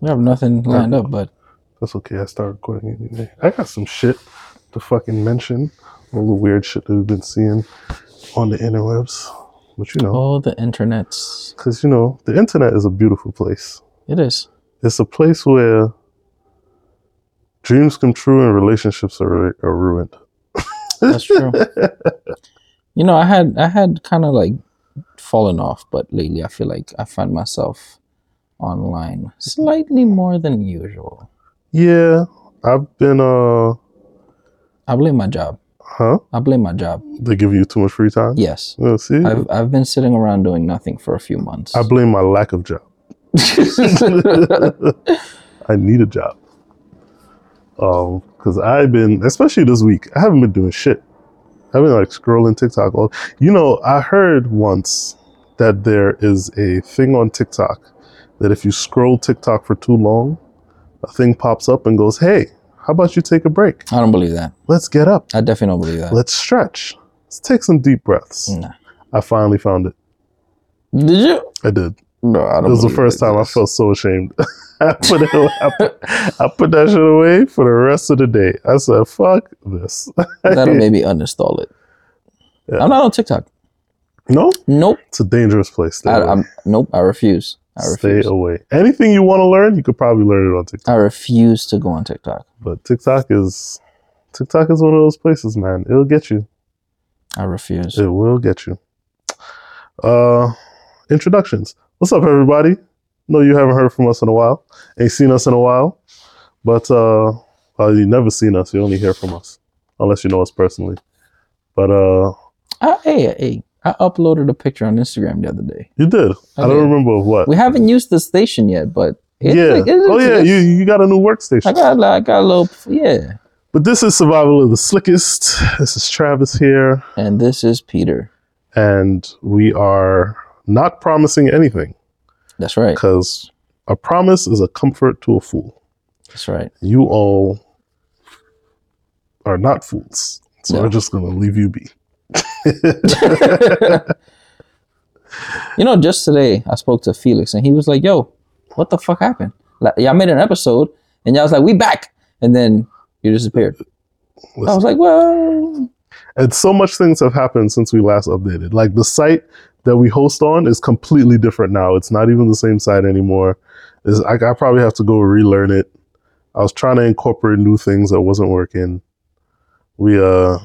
We have nothing lined up, but That's okay. I started recording anyway. I got some shit to fucking mention. All the weird shit that we've been seeing on the interwebs. But you know, all the internets. because you know, the internet is a beautiful place. It is. It's a place where dreams come true and relationships are, are ruined. That's true. you know, I had I had kind of like fallen off, but lately I feel like I find myself online slightly more than usual. Yeah, I've been, uh, I blame my job. huh? I blame my job. They give you too much free time? Yes. Yeah, see? I've I've been sitting around doing nothing for a few months. I blame my lack of job. I need a job. Um, because I've been, especially this week, I haven't been doing shit. I've been like scrolling TikTok. All, you know, I heard once that there is a thing on TikTok that if you scroll TikTok for too long, a thing pops up and goes, "Hey, how about you take a break? I don't believe that. Let's get up. I definitely don't believe that. Let's stretch. Let's take some deep breaths." Nah. I finally found it. Did you? I did. No, I don't. It was the first time I felt so ashamed. I put it, I put, I put that shit away for the rest of the day. I said, "Fuck this." That'll maybe uninstall it. Yeah. I'm not on TikTok. no, Nope. it's a dangerous place. I. Nope. I refuse. I Stay away. Anything you want to learn, you could probably learn it on TikTok. I refuse to go on TikTok. But TikTok is TikTok is one of those places, man. It'll get you. I refuse. It will get you. Uh, introductions. What's up, everybody? No, you haven't heard from us in a while. Ain't seen us in a while. But uh, well, you never seen us. You only hear from us, unless you know us personally. But uh, I, hey, hey, I uploaded a picture on Instagram the other day. you did. I, I don't remember what. We haven't used the station yet, but it, yeah. it oh yeah. You you got a new workstation. I got, I got a little, yeah. but this is survival of the slickest. This is Travis here, And this is Peter. and we are not promising anything That's right. because a promise is a comfort to a fool. That's right. you all are not fools. So No. we're just gonna leave you be. You know, just today I spoke to Felix and he was like, "Yo, what the fuck happened? Like, y'all made an episode and y'all was like, we back,' and then you disappeared." I was like, "Well, and so much things have happened since we last updated. Like the site that we host on is completely different now. It's not even the same site anymore. Is I, I probably have to go relearn it. I was trying to incorporate new things that wasn't working. We uh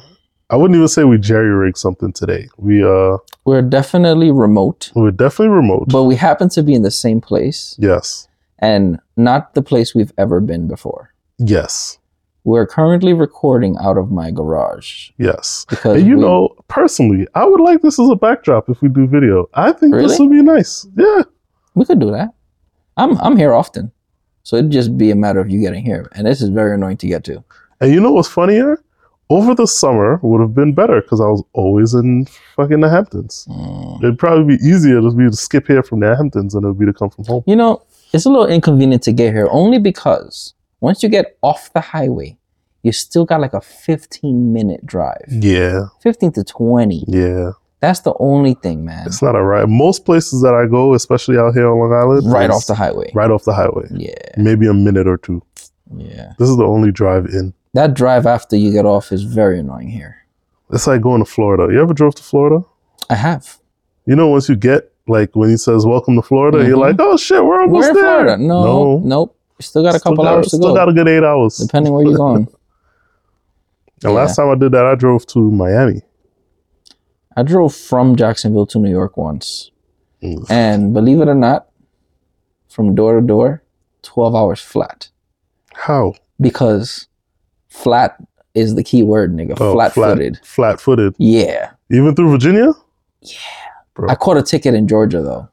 I wouldn't even say we jerry rigged something today. We uh we're definitely remote, we're definitely remote. but we happen to be in the same place yes. and not the place we've ever been before." Yes. We're currently recording out of my garage Yes. because And you we- know, personally, I would like this as a backdrop if we do video. I think this would be nice. Yeah. we could do that. I'm I'm here often, so it'd just be a matter of you getting here, and this is very annoying to get to. And you know what's funnier? Over the summer would have been better because I was always in fucking the Hamptons. Mm. It'd probably be easier to be to skip here from the Hamptons than it would be to come from home. You know, it's a little inconvenient to get here only because once you get off the highway, you still got like a 15 minute drive, Yeah, 15 to 20. yeah. That's the only thing, man. It's not a right. Most places that I go, especially out here on Long Island, Right off the highway. right off the highway. Yeah, Maybe a minute or two. yeah. This is the only drive in. That drive after you get off is very annoying here. It's like going to Florida. You ever drove to Florida? I have. You know, once you get like when he says "Welcome to Florida," you're Mhm. like, "Oh shit, we're almost We're in there." Florida. No, nope. You still got a Still couple got- hours to Still go, got a good eight hours. depending where you're going. And last time I did that, I drove to Miami. I drove from Jacksonville to New York once. And believe it or not, from door to door, 12 hours flat. How? Because flat is the key word, nigga. Oh, flat footed. Flat footed. Yeah. Even through Virginia? Yeah. Bro. I caught a ticket in Georgia though.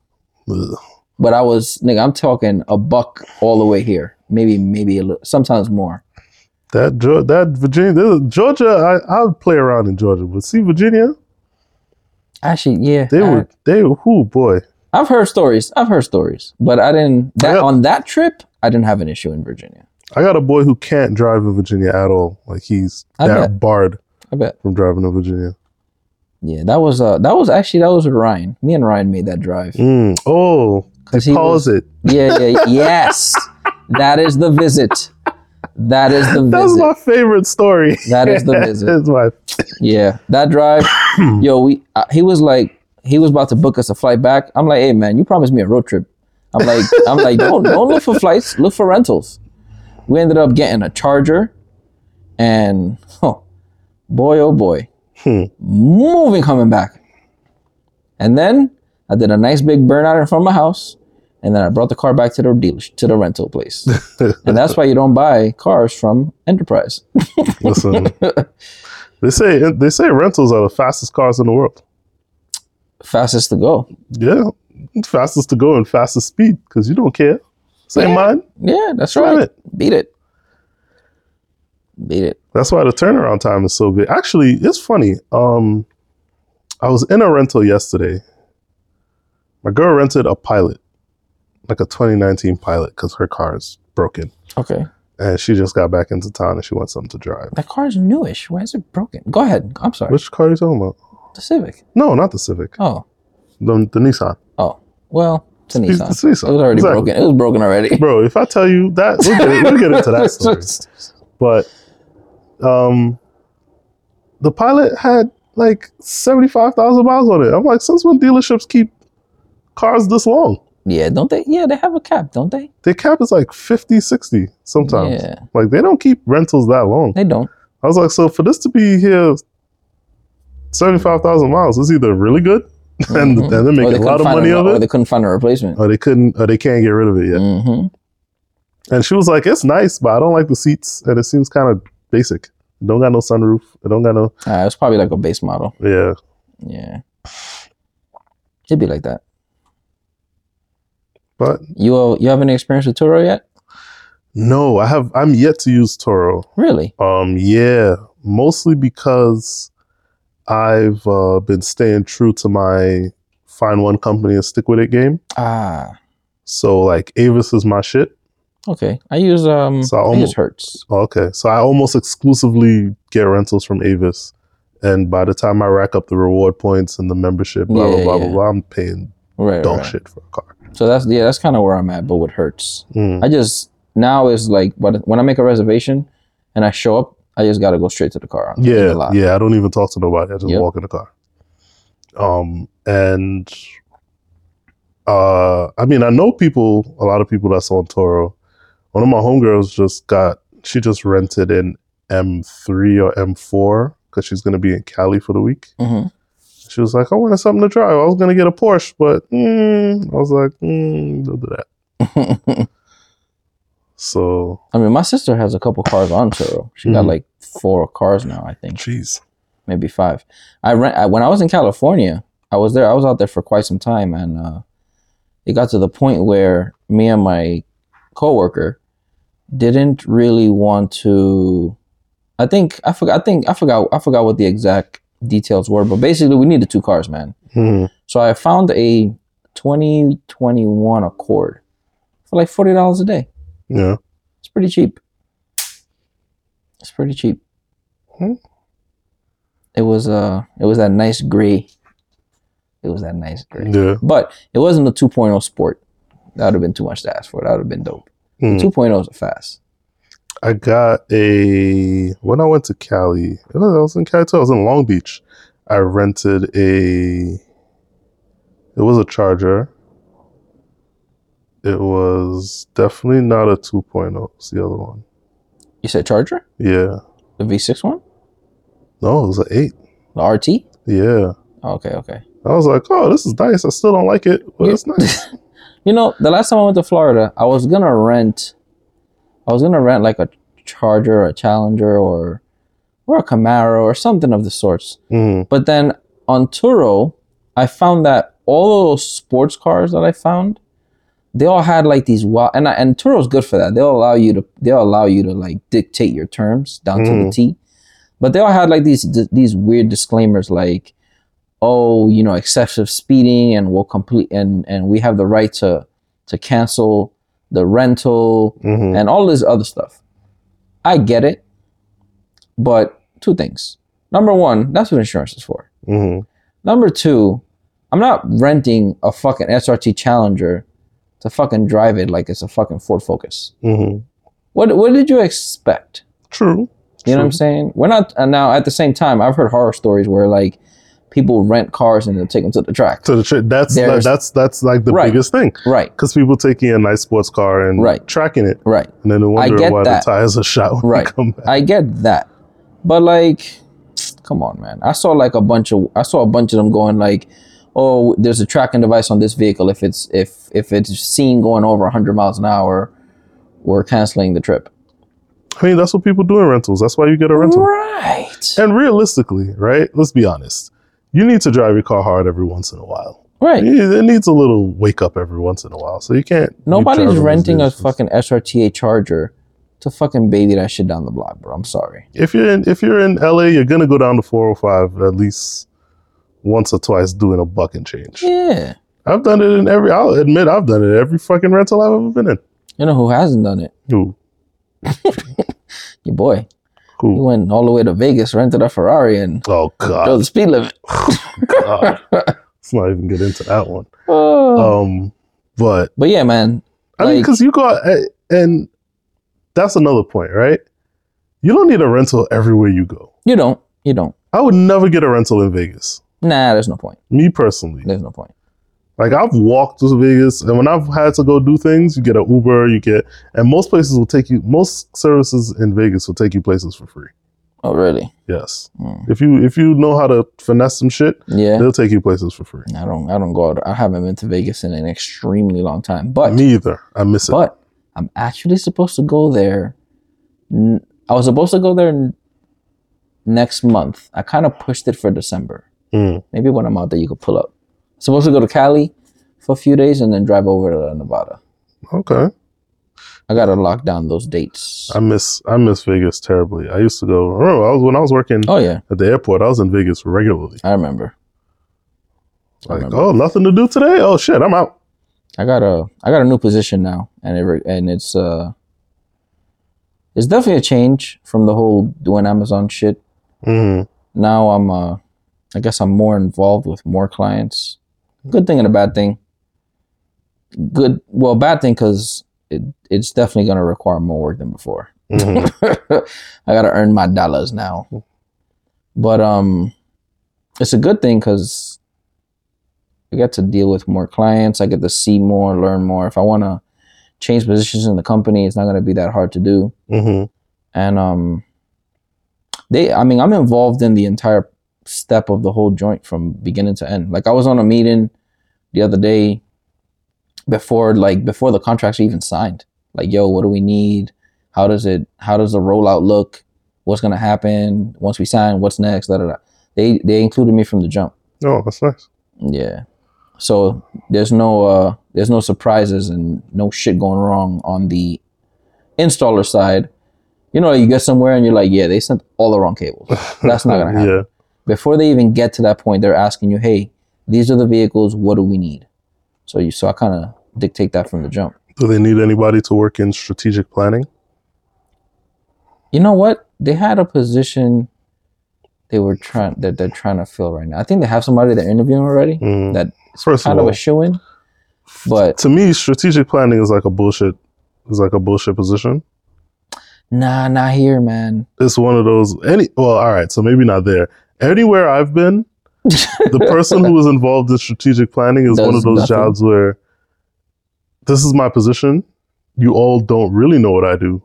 Ugh. But I was, nigga, I'm talking a buck all the way here. Maybe, maybe a little, sometimes more. That that Virginia, Georgia, I I'll play around in Georgia, but see Virginia, Actually, yeah. they I- were they were who boy. I've heard stories. I've heard stories. But I didn't, that, oh, got- on that trip, I didn't have an issue in Virginia. I got a boy who can't drive in Virginia at all. Like he's I that bet. barred I bet. from driving in Virginia. Yeah, that was, uh, that was actually, that was with Ryan. Me and Ryan made that drive. Mm. Oh, they 'Cause he pause was- it. Yeah, yeah, yes. That is the visit. That is the visit. That's my favorite story. That is the visit. That's my Yeah, that drive. yo, we. Uh, he was like, he was about to book us a flight back. I'm like, hey man, you promised me a road trip. I'm like, I'm like, don't don't look for flights. Look for rentals. We ended up getting a charger, and oh, boy, oh boy, Hmm. moving coming back. And then I did a nice big burnout in front of my house, and then I brought the car back to the dealer to the rental place. and that's why you don't buy cars from Enterprise. listen. they say they say rentals are the fastest cars in the world. Fastest to go. Yeah, fastest to go and fastest speed because you don't care. Same Yeah. mine. Yeah, that's right. it. Beat it. Beat it. That's why the turnaround time is so good. Actually, it's funny. Um, I was in a rental yesterday. My girl rented a pilot, like a 2019 pilot, because her car is broken, Okay. and she just got back into town and she wants something to drive. That car is newish. Why is it broken? Go ahead. I'm sorry. Which car are you talking about? the Civic. No, not the Civic. Oh. The, the Nissan. Oh. Well, it's a Nissan. it's Nissan. It was already Exactly. broken. It was broken already. Bro, if I tell you that, we'll get, we'll get into that story. But um, the pilot had like 75,000 miles on it. I'm like, since when dealerships keep cars this long? yeah, don't they? Yeah, they have a cap, don't they? Their cap is like 50, 60 sometimes. Yeah. Like, they don't keep rentals that long. They don't. I was like, so for this to be here 75,000 miles, it's either really good and, Mhm. and they're making a lot of money a- of Or they couldn't find a replacement. or they couldn't, or they can't get rid of it yet. hmm And she was like, it's nice, but I don't like the seats and it seems kind of basic. It don't got no sunroof. It don't got no, Uh, it's probably like a base model. yeah. Yeah. It'd be like that. But You you have any experience with Turo yet? no, I have, I'm yet to use Turo. Really? Um, yeah, mostly because I've uh, been staying true to my find one company and stick with it game. Ah. So like Avis is my shit. Okay. I use um. So I I use almost- Hertz. Okay, so I almost exclusively get rentals from Avis, and by the time I rack up the reward points and the membership, blah blah Yeah, blah yeah. blah blah, I'm paying Right. dog right. shit for a car. So that's yeah, that's kind of where I'm at, but with Hertz. Mm. I just now is like when I make a reservation and I show up, I just got to go straight to the car. Yeah, yeah. I don't even talk to nobody. I just Yep. walk in the car. Um, and uh, I mean, I know people, a lot of people that's on Turo. One of my homegirls just got, she just rented an M3 or M4 because she's gonna be in Cali for the week. Mhm. She was like, I wanted something to drive. I was gonna get a Porsche, but mm, I was like, mm, don't do that. So, I mean, my sister has a couple cars on Turo. She got Mhm. like four cars now, I think, jeez. maybe five. I rent I, when I was in California. I was there. I was out there for quite some time, and uh, it got to the point where me and my coworker didn't really want to. I think I forgot. I think I forgot. I forgot what the exact details were, but basically, we needed two cars, man. Mhm. So I found a 2021 Accord for like forty dollars a day. Yeah. It's pretty cheap. It's pretty cheap. Hmm. It was uh it was that nice gray. It was that nice gray. Yeah. But it wasn't a 2.0 sport. That would have been too much to ask for. That would have been dope. Mm. 2.0s are fast. I got a when I went to Cali. I was in Cali too. I was in Long Beach. I rented a. It was a Charger. It was definitely not a 2.0. It's the other one. You said Charger? Yeah. The V6 one? No, it was an eight. The RT? Yeah. Okay, okay. I was like, oh, this is nice. I still don't like it, but it's nice. You know, the last time I went to Florida, I was gonna rent I was gonna rent like a Charger, or a Challenger, or or a Camaro or something of the sorts. Mm, But then on Turo, I found that all of those sports cars that I found, they all had like these wild and I, and Turo's good for that. They'll allow you to they'll allow you to like dictate your terms down to the Mhm. T. But they all had like these these weird disclaimers like, oh, you know, excessive speeding and we'll complete and and we have the right to to cancel the rental mhm. and all this other stuff. I get it, but two things. Number one, that's what insurance is for. Mhm. Number two, I'm not renting a fucking SRT Challenger to fucking drive it like it's a fucking Ford Focus. hmm What what did you expect? True. You know what I'm saying? We're not uh, now. At the same time, I've heard horror stories where like people rent cars and they'll take them to the track. To the tra- that's There's- that's that's like the Right. biggest thing Right, because people taking a nice sports car and Right. tracking it, right. and then they wonder why that. the tires are shot when Right. they come back. I get that, but like, come on, man. I saw like a bunch of I saw a bunch of them going like, oh, there's a tracking device on this vehicle. If it's if if it's seen going over 100 miles an hour, we're canceling the trip. I mean, that's what people do in rentals. That's why you get a rental. Right. And realistically, right? Let's be honest. You need to drive your car hard every once in a while. Right. It needs a little wake up every once in a while. So you can't. Nobody's renting a fucking SRTA Charger to fucking baby that shit down the block, bro. I'm sorry. If you're in if you're in LA, you're gonna go down to 405 at least once or twice doing a buck and change. Yeah. I've done it in every. I'll admit I've done it in every fucking rental I've ever been in. You know who hasn't done it? Who? Your boy. He cool. went all the way to Vegas, rented a Ferrari, and Oh drove god, the speed limit. God. let's not even get into that one. Oh. Um, but but yeah, man. I mean, because you got, and that's another point, right? You don't need a rental everywhere you go. You don't. You don't. I would never get a rental in Vegas. Nah, there's no point. Me personally, There's no point. like I've walked to Vegas, and when I've had to go do things, you get an Uber, you get, and most places will take you. Most services in Vegas will take you places for free. Oh, really? Yes, Mm. if you if you know how to finesse some shit, Yeah. they'll take you places for free. I don't. I don't go out. I haven't been to Vegas in an extremely long time. But Me either. I miss it. but I'm actually supposed to go there. n- I was supposed to go there n- next month. I kind of pushed it for December. Mm. Maybe when I'm out there, you could pull up. Supposed to go to Cali for a few days and then drive over to Nevada. Okay, I gotta lock down those dates. I miss I miss Vegas terribly. I used to go. I remember I was when I was working oh yeah, at the airport. I was in Vegas regularly. I remember. I Like, remember. oh, nothing to do today. Oh shit, I'm out. I got a I got a new position now, and it and it's uh, it's definitely a change from the whole doing Amazon shit. Mm-hmm. Now I'm uh, I guess I'm more involved with more clients. Good thing and a bad thing. Good, well, bad thing because it it's definitely gonna require more work than before. hmm I gotta earn my dollars now. But um, it's a good thing because I get to deal with more clients. I get to see more, learn more. If I want to change positions in the company, it's not gonna be that hard to do. hmm And um, they, I mean, I'm involved in the entire step of the whole joint from beginning to end. Like I was on a meeting the other day before, like before the contracts even signed. Like, yo, what do we need? How does it? How does the rollout look? What's gonna happen once we sign? What's next? Da, da, da. They they included me from the jump. Oh, that's nice. Yeah. So there's no uh there's no surprises and no shit going wrong on the installer side. You know, you get somewhere and you're like, yeah, they sent all the wrong cables. That's not gonna happen. yeah. Before they even get to that point, they're asking you, hey, these are the vehicles. What do we need? So you so I kind of dictate that from the jump. Do they need anybody to work in strategic planning? You know what? They had a position they were trying that they're trying to fill right now. I think they have somebody they're interviewing already. Mm. That First kind of of all, a shoe in. But to me, strategic planning is like a bullshit. Is like a bullshit position. nah, not here, man. It's one of those. Any well, all right. So maybe not there. Anywhere I've been, the person who is involved in strategic planning is one of those nothing. jobs where this is my position. You all don't really know what I do.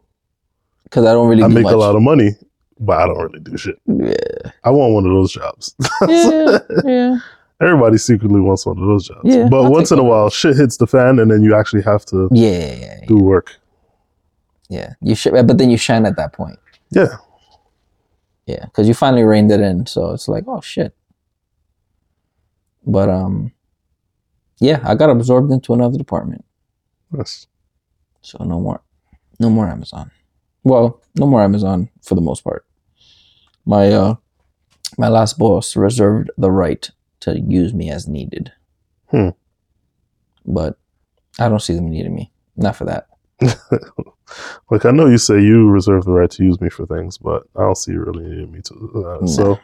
because I don't really I do make much. a lot of money, but I don't really do shit. yeah, I want one of those jobs. yeah, yeah. Everybody secretly wants one of those jobs. Yeah, but I'll once in a one. while, shit hits the fan, and then you actually have to Yeah, yeah, yeah, do work. yeah. You should, but then you shine at that point. Yeah. Yeah, because you finally reined it in, so it's like, oh shit. But um, yeah, I got absorbed into another department, Yes. so no more, no more Amazon. Well, no more Amazon for the most part. My uh, my last boss reserved the right to use me as needed. Hmm. But I don't see them needing me. Not for that. like I know you say you reserve the right to use me for things, but I don't see you really needing me to. Uh, So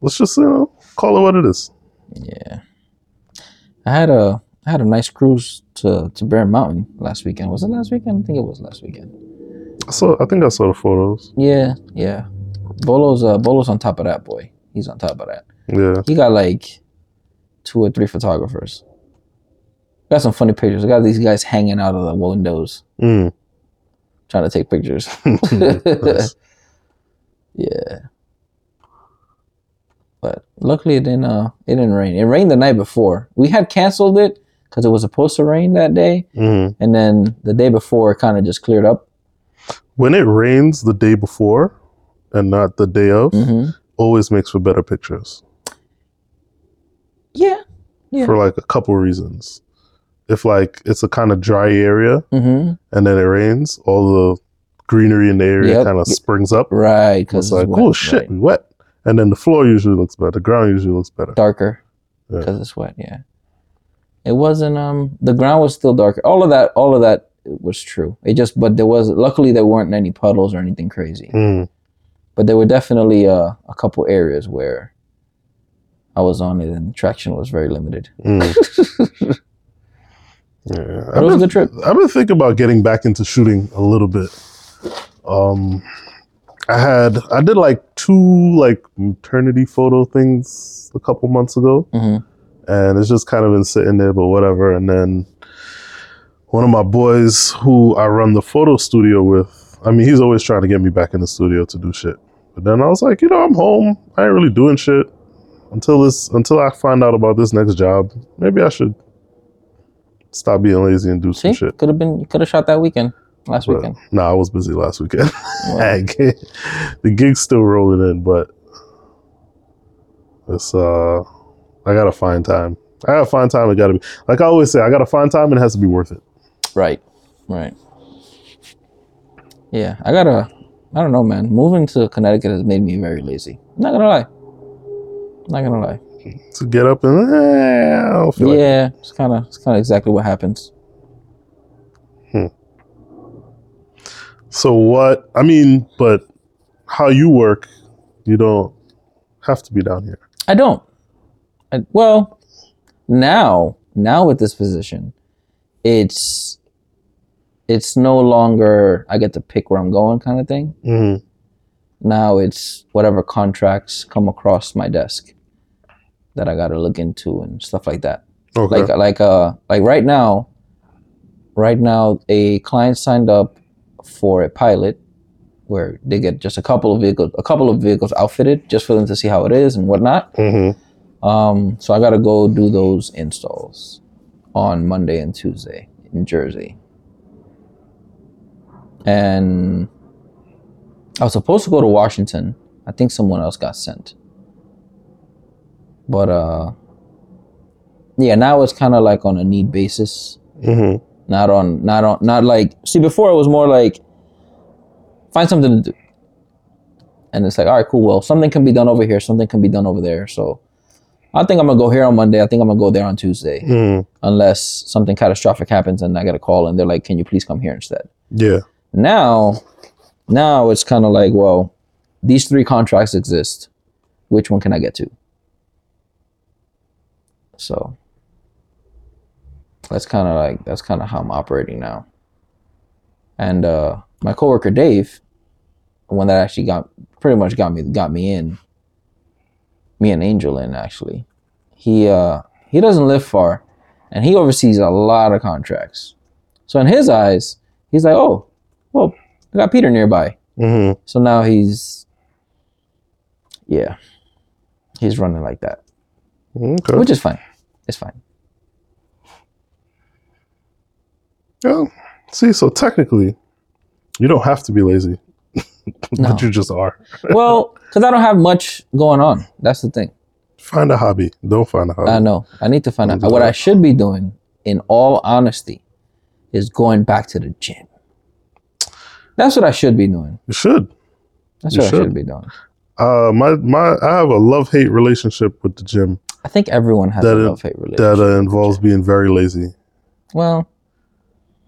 let's just you know call it what it is. Yeah. I had a I had a nice cruise to to Bear Mountain last weekend. Was it last weekend? I think it was last weekend. So I think I saw the photos. Yeah, yeah. Bolo's uh Bolo's on top of that boy. He's on top of that. Yeah. He got like two or three photographers. Got some funny pictures. I got these guys hanging out of the windows Mm. Trying to take pictures. Nice. yeah. But luckily it didn't uh it didn't rain. It rained the night before. We had canceled it because it was supposed to rain that day. Mhm. And then the day before it kind of just cleared up. When it rains the day before and not the day of, hmm always makes for better pictures Yeah. Yeah. for like a couple reasons. If like it's a kind of dry area hmm and then it rains, all the greenery in the area Yep. kind of springs up. Right. Because It's Because like, oh shit, we wet. And then the floor usually looks better. The ground usually looks better. darker Yeah. because it's wet. Yeah, it wasn't. Um, the ground was still darker. All of that, all of that was true. It just, but there was luckily there weren't any puddles or anything crazy. Mm. But there were definitely uh, a couple areas where I was on it and traction was very limited. Mm. yeah. But it was a good trip. I've been thinking about getting back into shooting a little bit. Um, I had I did like two like maternity photo things a couple months ago, hmm and it's just kind of been sitting there, but whatever. And then one of my boys, who I run the photo studio with, I mean, he's always trying to get me back in the studio to do shit. But then I was like, you know, I'm home. I ain't really doing shit until this until I find out about this next job. Maybe I should stop being lazy and do some See, shit. could have been, you could have shot that weekend, last But, weekend. nah, I was busy last weekend. Well, the gig's still rolling in, but it's uh, I gotta find time. I gotta find time. It gotta be like I always say. I gotta find time, and it has to be worth it. right, right. Yeah, I gotta. I don't know, man. Moving to Connecticut has made me very lazy. Not gonna lie. Not gonna lie. To get up and eh, feel like yeah, it's kind of it's kind of exactly what happens. Hmm. So what? I mean, but how you work, you don't have to be down here. I don't. I, well, now now with this position, it's it's no longer I get to pick where I'm going kind of thing. Mm-hmm. Now it's whatever contracts come across my desk that I got to look into and stuff like that. Okay. Like like uh like right now, right now a client signed up for a pilot where they get just a couple of vehicles a couple of vehicles outfitted just for them to see how it is and whatnot. mm-hmm. Um, so I got to go do those installs on Monday and Tuesday in Jersey. And I was supposed to go to Washington. I think someone else got sent. But uh yeah, now it's kind of like on a need basis, Mm-hmm. not on not on not like see before it was more like find something to do. And it's like, all right, cool. Well, something can be done over here, something can be done over there. So I think I'm gonna go here on Monday. I think I'm gonna go there on Tuesday, Mm-hmm. unless something catastrophic happens and I get a call and they're like, "Can you please come here instead?" Yeah. Now, now it's kind of like, well, these three contracts exist. Which one can I get to? So that's kind of like that's kind of how I'm operating now. And uh, my coworker Dave, the one that actually got pretty much got me got me in, me and Angel in actually. He uh he doesn't live far, and he oversees a lot of contracts. So in his eyes, he's like, oh, well, I got Peter nearby. Mm-hmm. So now he's, yeah, he's running like that, Okay. which is fine. It's fine. Yeah. See, so technically, you don't have to be lazy, No. but you just are. Well, because I don't have much going on. That's the thing. Find a hobby. Don't find a hobby. I know. I need to find out. What I should be doing, in all honesty, is going back to the gym. That's what I should be doing. You should. That's You what I should. should be doing. Uh, my my, I have a love hate relationship with the gym I think everyone has That a love hate relationship. that uh, involves being very lazy. well,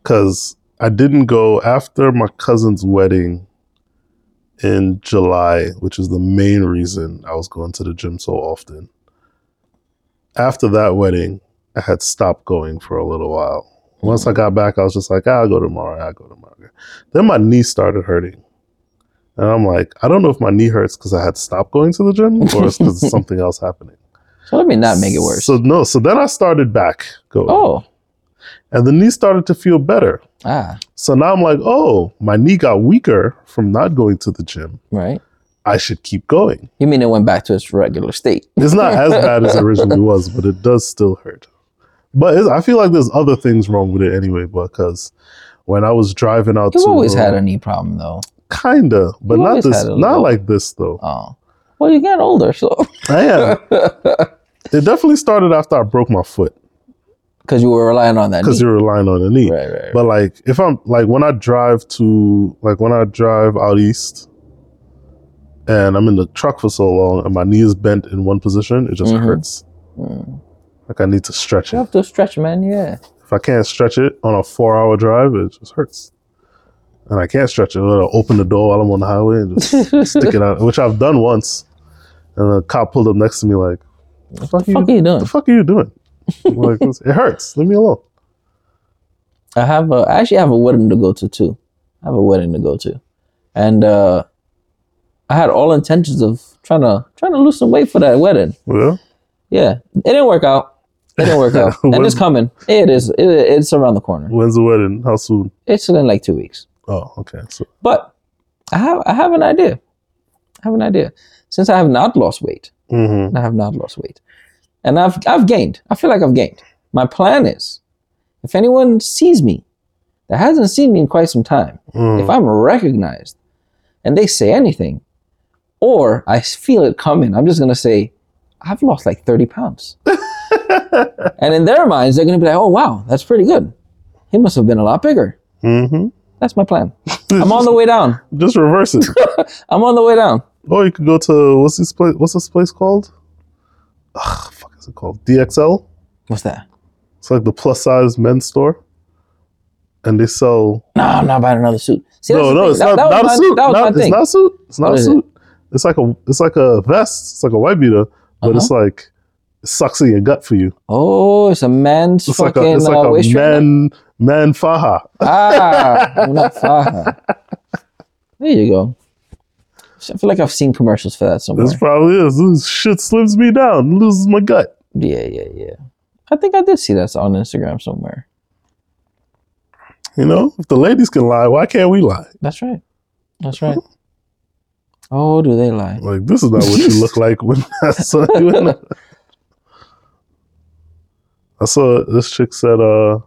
Cause I didn't go after my cousin's wedding in July, which is the main reason I was going to the gym so often. After that wedding, I had stopped going for a little while. Once I got back, I was just like, ah, I'll go tomorrow. I'll go tomorrow. Then my knee started hurting. And I'm like, I don't know if my knee hurts because I had stopped going to the gym or it's because something else happening. So let me not make it worse. So no, so then I started back going. oh, And the knee started to feel better. ah, So now I'm like, oh, my knee got weaker from not going to the gym. right. I should keep going. You mean it went back to its regular state? It's not as bad as it originally was, but it does still hurt. But it's, I feel like there's other things wrong with it anyway, because when I was driving out to always had a knee problem, though. kinda, but You've not this, not like this though. Oh, well, you get older, so I am. it definitely started after I broke my foot because you were relying on that. because you're relying on the knee. right, right, right. But like, if I'm like when I drive to like when I drive out east, and I'm in the truck for so long, and my knee is bent in one position, it just Mhm. hurts. Mm. Like I need to stretch You it. You have to stretch, man. Yeah. If I can't stretch it on a four-hour drive, it just hurts. And I can't stretch it. I'll open the door while I'm on the highway and just stick it out, which I've done once. And the cop pulled up next to me like, "The fuck, the fuck are you doing? the fuck are you doing?" Like it hurts. Leave me alone. I have a, I actually have a wedding to go to too. I have a wedding to go to, and uh, I had all intentions of trying to trying to lose some weight for that wedding. Well, Yeah, it didn't work out. It didn't work out, and it's coming. It is. It, it's around the corner. when's the wedding? How soon? It's in like two weeks. Oh, okay. So But I have I have an idea. I have an idea. Since I have not lost weight, hmm I have not lost weight, and I've I've gained. I feel like I've gained. My plan is, if anyone sees me that hasn't seen me in quite some time, Mm. if I'm recognized, and they say anything, or I feel it coming, I'm just gonna say, I've lost like thirty pounds, and in their minds, they're gonna be like, oh wow, that's pretty good. He must have been a lot bigger. hmm That's my plan. I'm on the way down. Just reverse it. I'm on the way down. Or you could go to what's this place? What's this place called? Ugh, fuck is it called? DXL. What's that? It's like the plus size men's store, and they sell. No, I'm not buying another suit. See, no, no, it's That- not, that not a suit. Not- it's thing. not a suit. It's not What a is it? suit. It's like a it's like a vest. It's like a white beater, but Uh-huh. it's like it sucks in your gut for you. Oh, it's a man's It's like fucking a it's like uh, a man man faja. Ah, not faja. There you go. I feel like I've seen commercials for that somewhere. This probably is. This shit slims me down, loses my gut. Yeah, yeah, yeah. I think I did see that on Instagram somewhere. You know, if the ladies can lie, why can't we lie? That's right. That's right. Oh, do they lie? Like this is not what you look like when I saw you. In the... I saw this chick said, uh,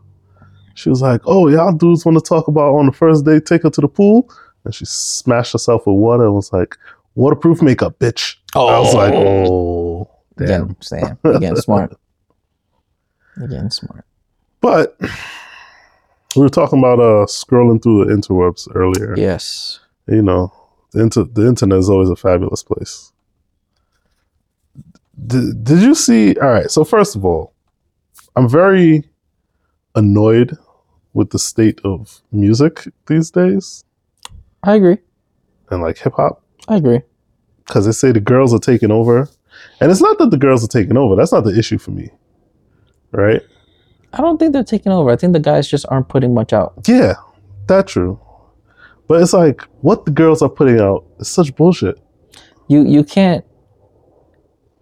she was like, "Oh, y'all dudes want to talk about on the first day, take her to the pool," and she smashed herself with water and was like, "Waterproof makeup, bitch." Oh, I was like, "Oh, damn." Again, Sam. Again, smart. Again, smart. But we were talking about uh scrolling through the interwebs earlier. Yes. you know, the, inter- the internet is always a fabulous place. Did, did you see? All right. So, first of all, I'm very annoyed with the state of music these days I agree. and like hip hop I agree. because they say the girls are taking over. And it's not that the girls are taking over. That's not the issue for me. Right? I don't think they're taking over. I think the guys just aren't putting much out. Yeah, that's true. But it's like what the girls are putting out is such bullshit. You you can't.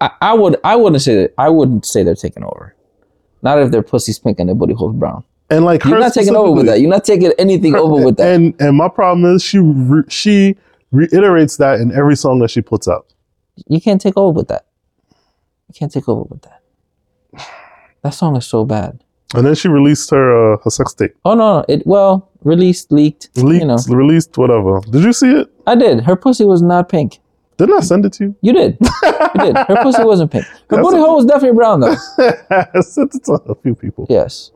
I, I would I wouldn't say that I wouldn't say they're taking over. Not if their pussy's pink and their booty hole's brown. And like You're her not taking over with that. You're not taking anything over with that. And and my problem is she re- she reiterates that in every song that she puts out. You can't take over with that. You can't take over with that. That song is so bad. And then she released her uh, her sex tape. Oh no, no, it well released, leaked. Leaked, You know, released, whatever. Did you see it? I did. Her pussy was not pink. Didn't I send it to you? You did. You did. Her pussy wasn't pink. Her That's booty hole was definitely brown though. I sent it to a few people. Yes,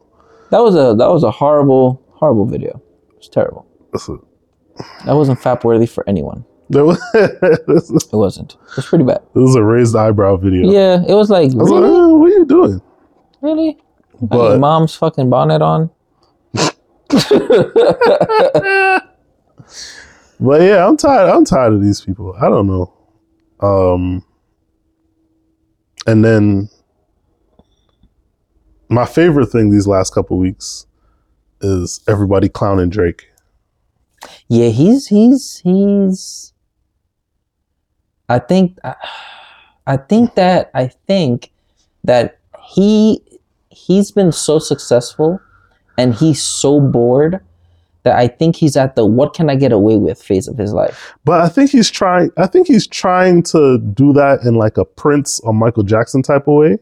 that was a that was a horrible horrible video. It was terrible. Listen, That wasn't fap worthy for anyone. there was, It wasn't. It was pretty bad. this is a raised eyebrow video. Yeah, it was like I was like, really, "Oh, what are you doing? really. But- mom's fucking bonnet on. But yeah, I'm tired. I'm tired of these people. I don't know. Um, and then my favorite thing these last couple weeks is everybody clowning Drake. Yeah, he's he's he's. I think, I I think that I think that he he's been so successful, and he's so bored that I think he's at the "what can I get away with" phase of his life. But I think he's trying. I think he's trying to do that in like a Prince or Michael Jackson type of way.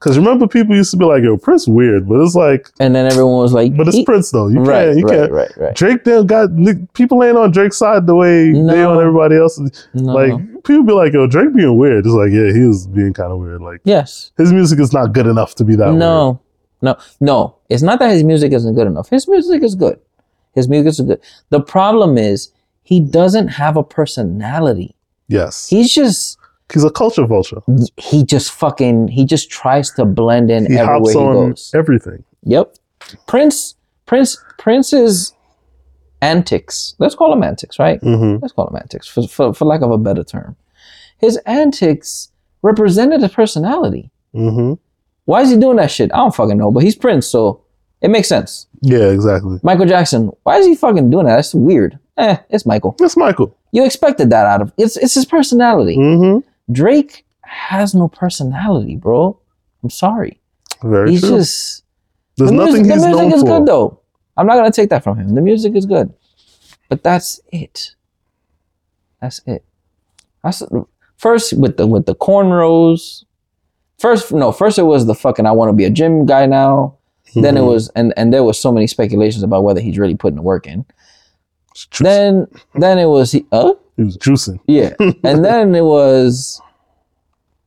Because remember, people used to be like, "Yo, Prince weird," but it's like, And then everyone was like, but it's he- Prince though. You right, can't. You right, can't. right, right. Drake then got people ain't on Drake's side the way they No. on everybody else. No. Like people be like, "Yo, Drake being weird." It's like, yeah, he was being kind of weird. Like yes, his music is not good enough to be that. weird. no, no, no. It's not that his music isn't good enough. His music is good. His music is good. The problem is he doesn't have a personality. Yes, He's just he's a culture vulture. he just fucking he just tries to blend in He everywhere hops he on goes. everything. Yep. Prince Prince Prince's antics. Let's call them antics, right? hmm Let's call them antics for, for, for lack of a better term. His antics represented his personality. hmm Why is he doing that shit? I don't fucking know, but he's Prince, so it makes sense. Yeah, exactly. Michael Jackson, why is he fucking doing that? That's weird. Eh, it's Michael. It's Michael. You expected that out of it's it's his personality. hmm Drake has no personality, bro. I'm sorry. Very he's true. just There's the nothing music, he's the music known is for. good though. I'm not gonna take that from him. The music is good, but that's it. That's it. That's first with the with the cornrows. First, no. First, it was the fucking. I want to be a gym guy now. Then it Mhm. was, and and there was so many speculations about whether he's really putting the work in. Then, then it was he. Uh, he was juicing. yeah, and then it was.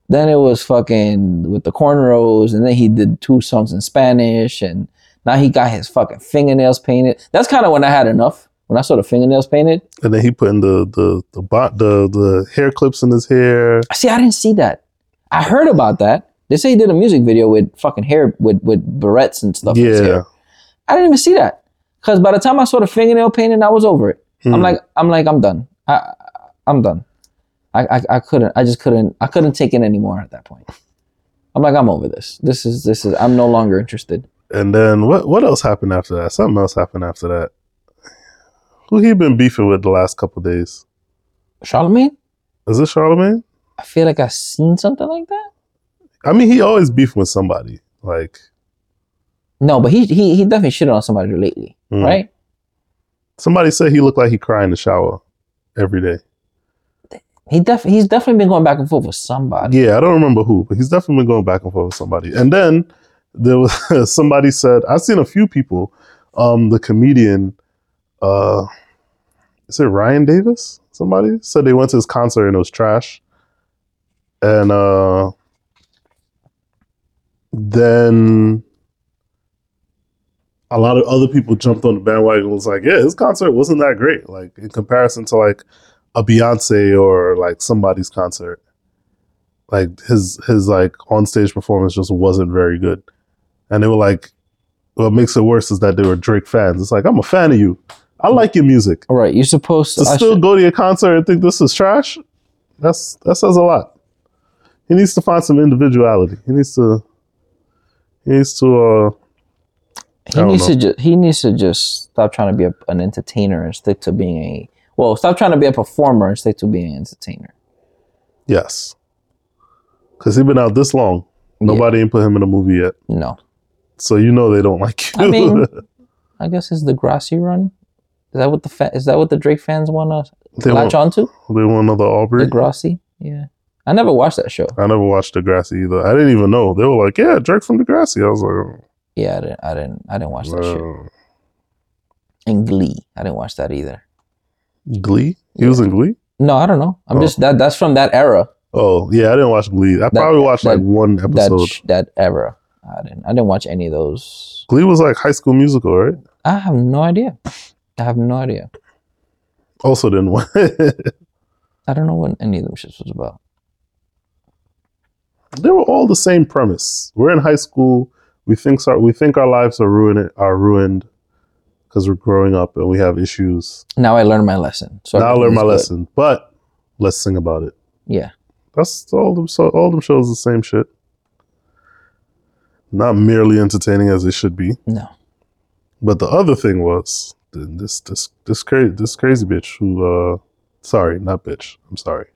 Then it was fucking with the cornrows, and then he did two songs in Spanish, and now he got his fucking fingernails painted. That's kind of when I had enough. When I saw the fingernails painted, And then he put in the the the bot the the hair clips in his hair. see, I didn't see that. I heard about that. They say he did a music video with fucking hair with with barrettes and stuff. in his Yeah. hair. I didn't even see that because by the time I saw the fingernail painting, I was over it. I'm Mhm. like, I'm like, I'm done. I, I'm done. I, I, I couldn't. I just couldn't. I couldn't take it anymore at that point. I'm like, I'm over this. This is this is. I'm no longer interested. And then what what else happened after that? Something else happened after that. Who he been beefing with the last couple days? Charlemagne. Is it Charlemagne? I feel like I seen something like that. I mean, he always beefing with somebody. Like, No, but he he he definitely shitted on somebody lately, mm. right? Somebody said he looked like he cry in the shower every day. He def he's definitely been going back and forth with somebody. Yeah, I don't remember who, but he's definitely been going back and forth with somebody. And then there was somebody said I've seen a few people. Um, the comedian, uh, is it Ryan Davis? Somebody said they went to his concert and it was trash. And uh, then a lot of other people jumped on the bandwagon and was like, yeah, his concert wasn't that great. Like in comparison to like a Beyonce or like somebody's concert like his his like on stage performance just wasn't very good. And they were like, what makes it worse is that they were Drake fans. It's like I'm a fan of you. I like your music. All right, you're supposed to. To still should- go to your concert and think this is trash, that's that says a lot. He needs to find some individuality. He needs to he needs to uh he needs know. to just he needs to just stop trying to be a, an entertainer and stick to being a well, stop trying to be a performer and stick to being an entertainer. yes. Cause he's been out this long. Nobody ain't put him in a movie yet. No, So you know they don't like you. I mean- I guess it's Degrassi run. Is that what the fa- is that what the Drake fans want to they latch want onto? they want another Aubrey. Degrassi, yeah. I never watched that show. I never watched Degrassi either. I didn't even know. They were like, yeah, Drake from Degrassi. I was like, oh. Yeah, I didn't. I didn't. I didn't watch that shit. And Glee, I didn't watch that either. Glee? He was in Glee? No, I don't know. I'm Oh. just that. That's from that era. Oh, yeah, I didn't watch Glee. I probably watched like that- one That episode. sh- that era. I didn't. I didn't watch any of those. Glee was like high school musical, right? I have no idea. I have no idea. Also didn't watch. I don't know what any of them shits was about. they were all the same premise. We're in high school. We think our, we think our lives are ruined are ruined because we're growing up and we have issues. Now I learned my lesson. So now I learned my good. lesson, but let's sing about it. Yeah. That's all them. So all them shows the same shit. not merely entertaining as it should be. No. But the other thing was this this this crazy this crazy bitch who uh sorry not bitch I'm sorry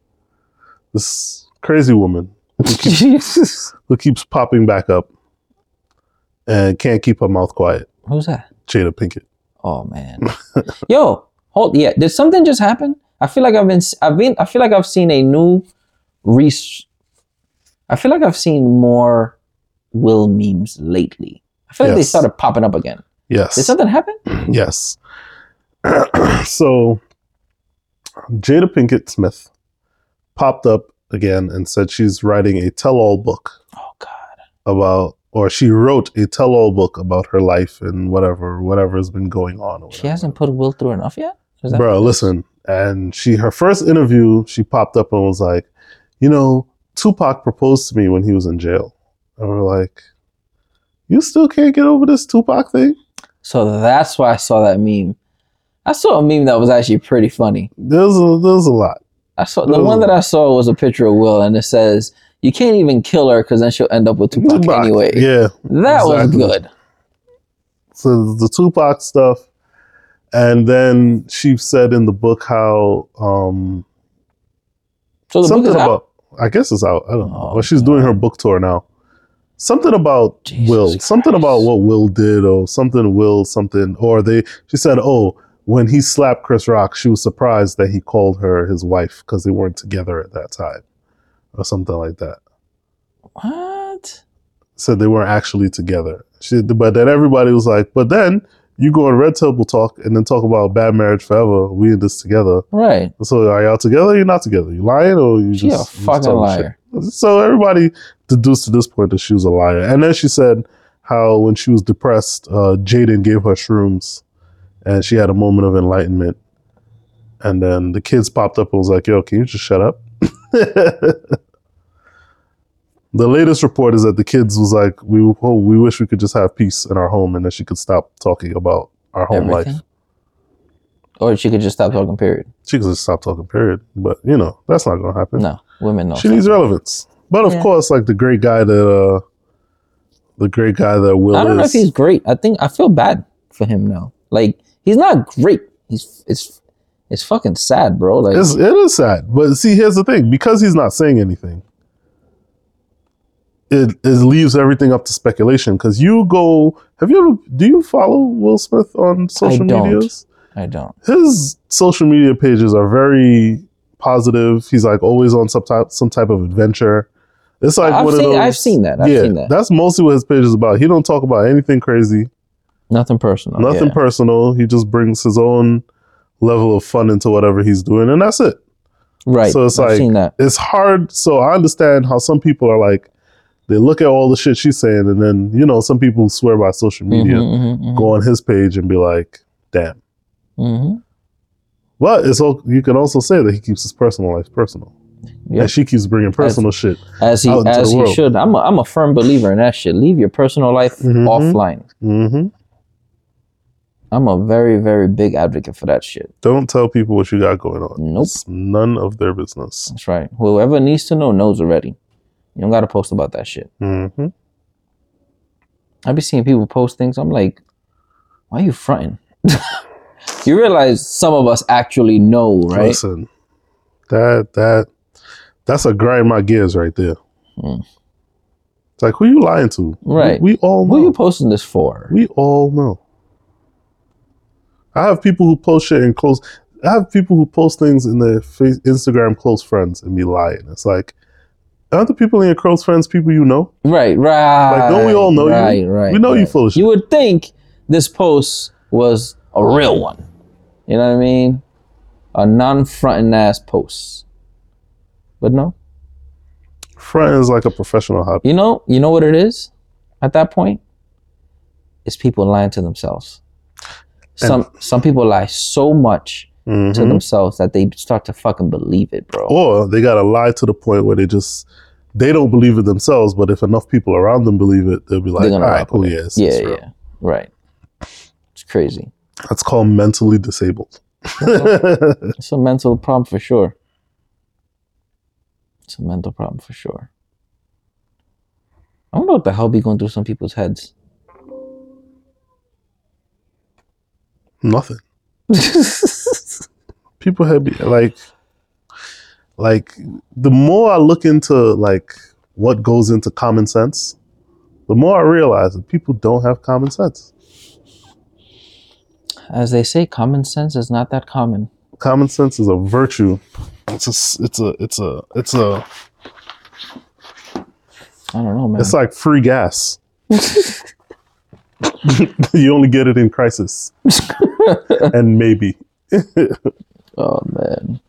this crazy woman Jesus. who keeps popping back up and can't keep her mouth quiet. Who's that? Jada Pinkett. Oh man. Yo, hold yeah. Did something just happen? I feel like I've been I've been I feel like I've seen a new res I feel like I've seen more Will memes lately. I feel like they started popping up again. Yes. Did something happen? yes. so Jada Pinkett Smith popped up again and said she's writing a tell-all book Oh god. about or she wrote a tell-all book about her life and whatever whatever has been going on She hasn't put Will through enough yet? Bro, listen. And she, her first interview, she popped up and was like, you know, Tupac proposed to me when he was in jail. And we're like, you still can't get over this Tupac thing? So that's why I saw that meme. I saw a meme that was actually pretty funny. There's a, there's a lot. I saw the one that I saw was a picture of Will and it says, You can't even kill her because then she'll end up with Tupac, Tupac, anyway. Yeah. That was good. So the Tupac stuff. And then she said in the book how um, So the book something is out. about, I guess it's out. I don't know. Oh, well, she's doing her book tour now. Something about Jesus Will, something about what Will did, or something Will, something, or they. She said, "Oh, when he slapped Chris Rock, she was surprised that he called her his wife because they weren't together at that time, or something like that." What? Said they weren't actually together. She, but then everybody was like, "But then you go on Red Table Talk and then talk about bad marriage forever. We in this together. Right. So are y'all together? Or you're not together. You lying or you She just a fucking talking shit?" liar. So everybody deduced to this point that she was a liar. And then she said how when she was depressed, uh, Jaden gave her shrooms and she had a moment of enlightenment. And then the kids popped up and was like, yo, can you just shut up? the latest report is that the kids was like, we, oh, we wish we could just have peace in our home and that she could stop talking about our home Everything. life. Or she could just stop talking, period. She could just stop talking, period. But, you know, that's not going to happen. No. Women know. she needs relevance. But of Yeah. course, like the great guy that uh the great guy that Will I don't know if is. he's great. I think I feel bad for him now. Like he's not great. He's it's it's fucking sad, bro. Like It's, it is sad. But see, here's the thing: because he's not saying anything, it, it leaves everything up to speculation. Because you go, have you ever? Do you follow Will Smith on social I don't. medias? I don't. His social media pages are very positive. He's like always on some type some type of adventure. It's like I've one seen of those. I've seen that. I've yeah, seen that. that's mostly what his page is about. He don't talk about anything crazy. Nothing personal. Nothing yeah. personal. He just brings his own level of fun into whatever he's doing, and that's it. right. So it's I've like- seen that. It's hard. So I understand how some people are like, they look at all the shit she's saying, and then you know some people swear by social media Mhm, mhm, go on his page and be like, damn. mhm. But it's all you can also say that he keeps his personal life personal, Yep. and she keeps bringing personal shit. As he as he should. I'm a, I'm a firm believer in that shit. Leave your personal life Mhm. offline. hmm I'm a very very big advocate for that shit. Don't tell people what you got going on. Nope. It's none of their business. That's right. Whoever needs to know knows already. You don't got to post about that shit. hmm I be seeing people post things. I'm like, why are you fronting? you realize some of us actually know, right? Listen, that that that's a grind my gears right there. Hmm. It's like who you lying to? Right. We, we all know. Who you posting this for? we all know. I have people who post shit in close. I have people who post things in their face, Instagram close friends and be lying. It's like, aren't the people in your close friends people you know? Right, right. Like, don't we all know you? right, Right, We know you full of shit. You would think this post was a real one. You know what I mean? A non-fronting ass post. But no. Front is like a professional hobby. You know, you know what it is at that point? It's people lying to themselves. Some some people lie so much to Mhm. themselves that they start to fucking believe it, bro. Or they gotta lie to the point where they just they don't believe it themselves, but if enough people around them believe it, they'll be like, all right, cool, yeah, it's, yeah, it's yeah. Right. It's crazy. That's called mentally disabled. It's a mental problem for sure. It's a mental problem for sure. I don't know what the hell be going through some people's heads. Nothing. People have be like, like the more I look into like what goes into common sense, the more I realize that people don't have common sense. As they say, common sense is not that common. Common sense is a virtue. It's a it's a, it's a, it's a, I don't know, man. it's like free gas. you only get it in crisis and maybe. oh man.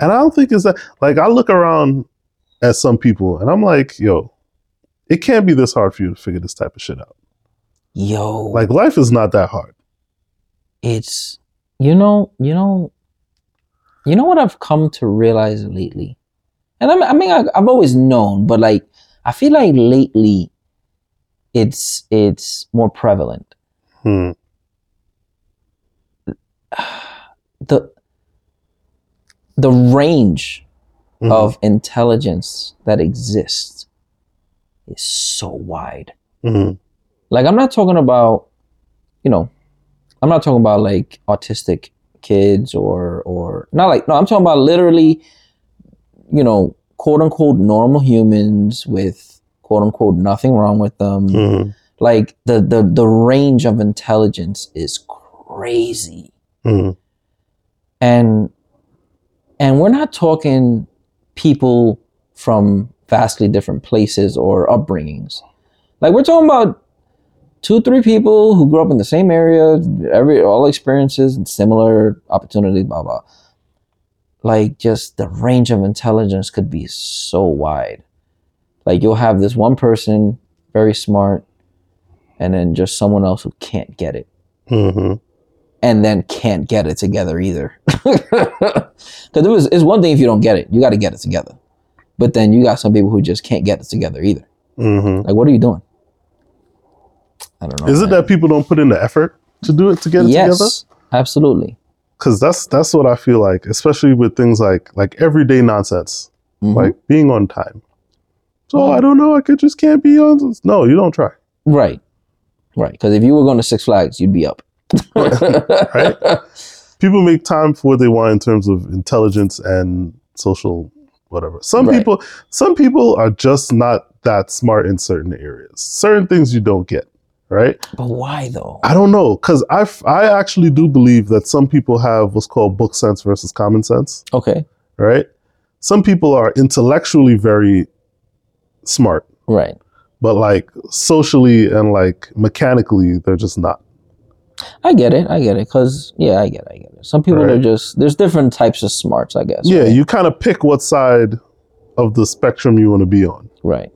And I don't think it's that like I look around at some people and I'm like, yo, it can't be this hard for you to figure this type of shit out. Yo. Like life is not that hard. it's you know you know you know what i've come to realize lately and i, I mean I, i've always known but like i feel like lately it's it's more prevalent Hmm. The the range Mhm. of intelligence that exists is so wide Mhm. like i'm not talking about you know i'm not talking about like autistic kids or or not like no i'm talking about literally you know quote unquote normal humans with quote unquote nothing wrong with them Mhm. like the the the range of intelligence is crazy Mhm. and and we're not talking people from vastly different places or upbringings like we're talking about two three people who grew up in the same area every all experiences and similar opportunities blah blah like just the range of intelligence could be so wide like you'll have this one person very smart and then just someone else who can't get it Mhm. And then can't get it together either. Because it was it's one thing if you don't get it, you got to get it together. But then you got some people who just can't get it together either. Mhm. Like, what are you doing? I don't know. Is it that people don't put in the effort to do it to get it yes, together? absolutely. Because that's that's what I feel like, especially with things like like everyday nonsense, Mhm. like being on time. So Mhm. I don't know, I could just can't be on. No, you don't try. right, right. Because if you were going to Six Flags, you'd be up. Right. People make time for what they want in terms of intelligence and social whatever. Some Right. people some people are just not that smart in certain areas. Certain things you don't get, right? But why though? I don't know cuz I I actually do believe that some people have what's called book sense versus common sense, Okay, right? Some people are intellectually very smart, right. but like socially and like mechanically they're just not. I get it. I get it. Because yeah, I get it. I get it. Some people Right. are just there's different types of smarts. I guess. Yeah, right? you kind of pick what side of the spectrum you want to be on. right.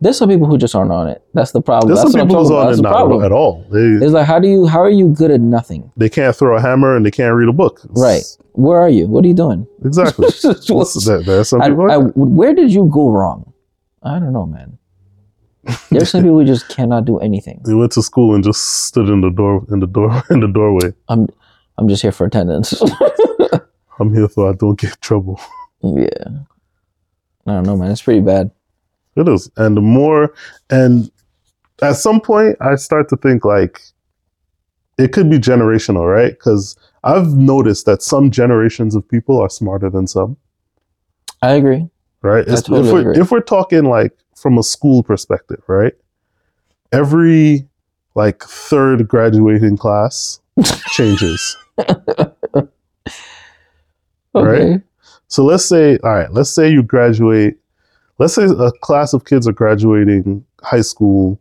There's some people who just aren't on it. That's the problem. There's That's some people talking about. on That's it the not problem. at all. They It's like how do you how are you good at nothing? they can't throw a hammer and they can't read a book. It's- Right. Where are you? What are you doing? Exactly. What's- there, there some I- people. I- where did you go wrong? I don't know, man. There's some people who just cannot do anything. they went to school and just stood in the door in the door in the doorway. I'm I'm just here for attendance. I'm here so I don't get trouble. yeah. I don't know, man. It's pretty bad. It is, and the more, and at some point, I start to think like it could be generational, right? Because I've noticed that some generations of people are smarter than some. I agree. right? I totally if we're agree. if we're talking like from a school perspective, right? Every like third graduating class changes. Okay. Right. So let's say, all right, let's say you graduate. Let's say a class of kids are graduating high school.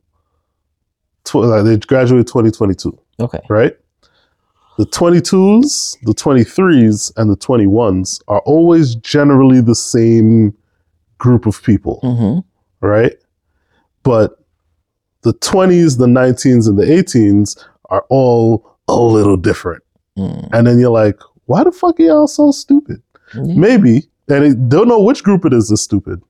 Tw- like they graduate 2022, Okay. right? The 22s, the 23s, and the 21s are always generally the same group of people. Mm-hmm. Right? But the 20s, the 19s, and the 18s are all a little different. Mm. And then you're like, why the fuck are y'all so stupid? Yeah. Maybe, and it, don't know which group it is that's stupid,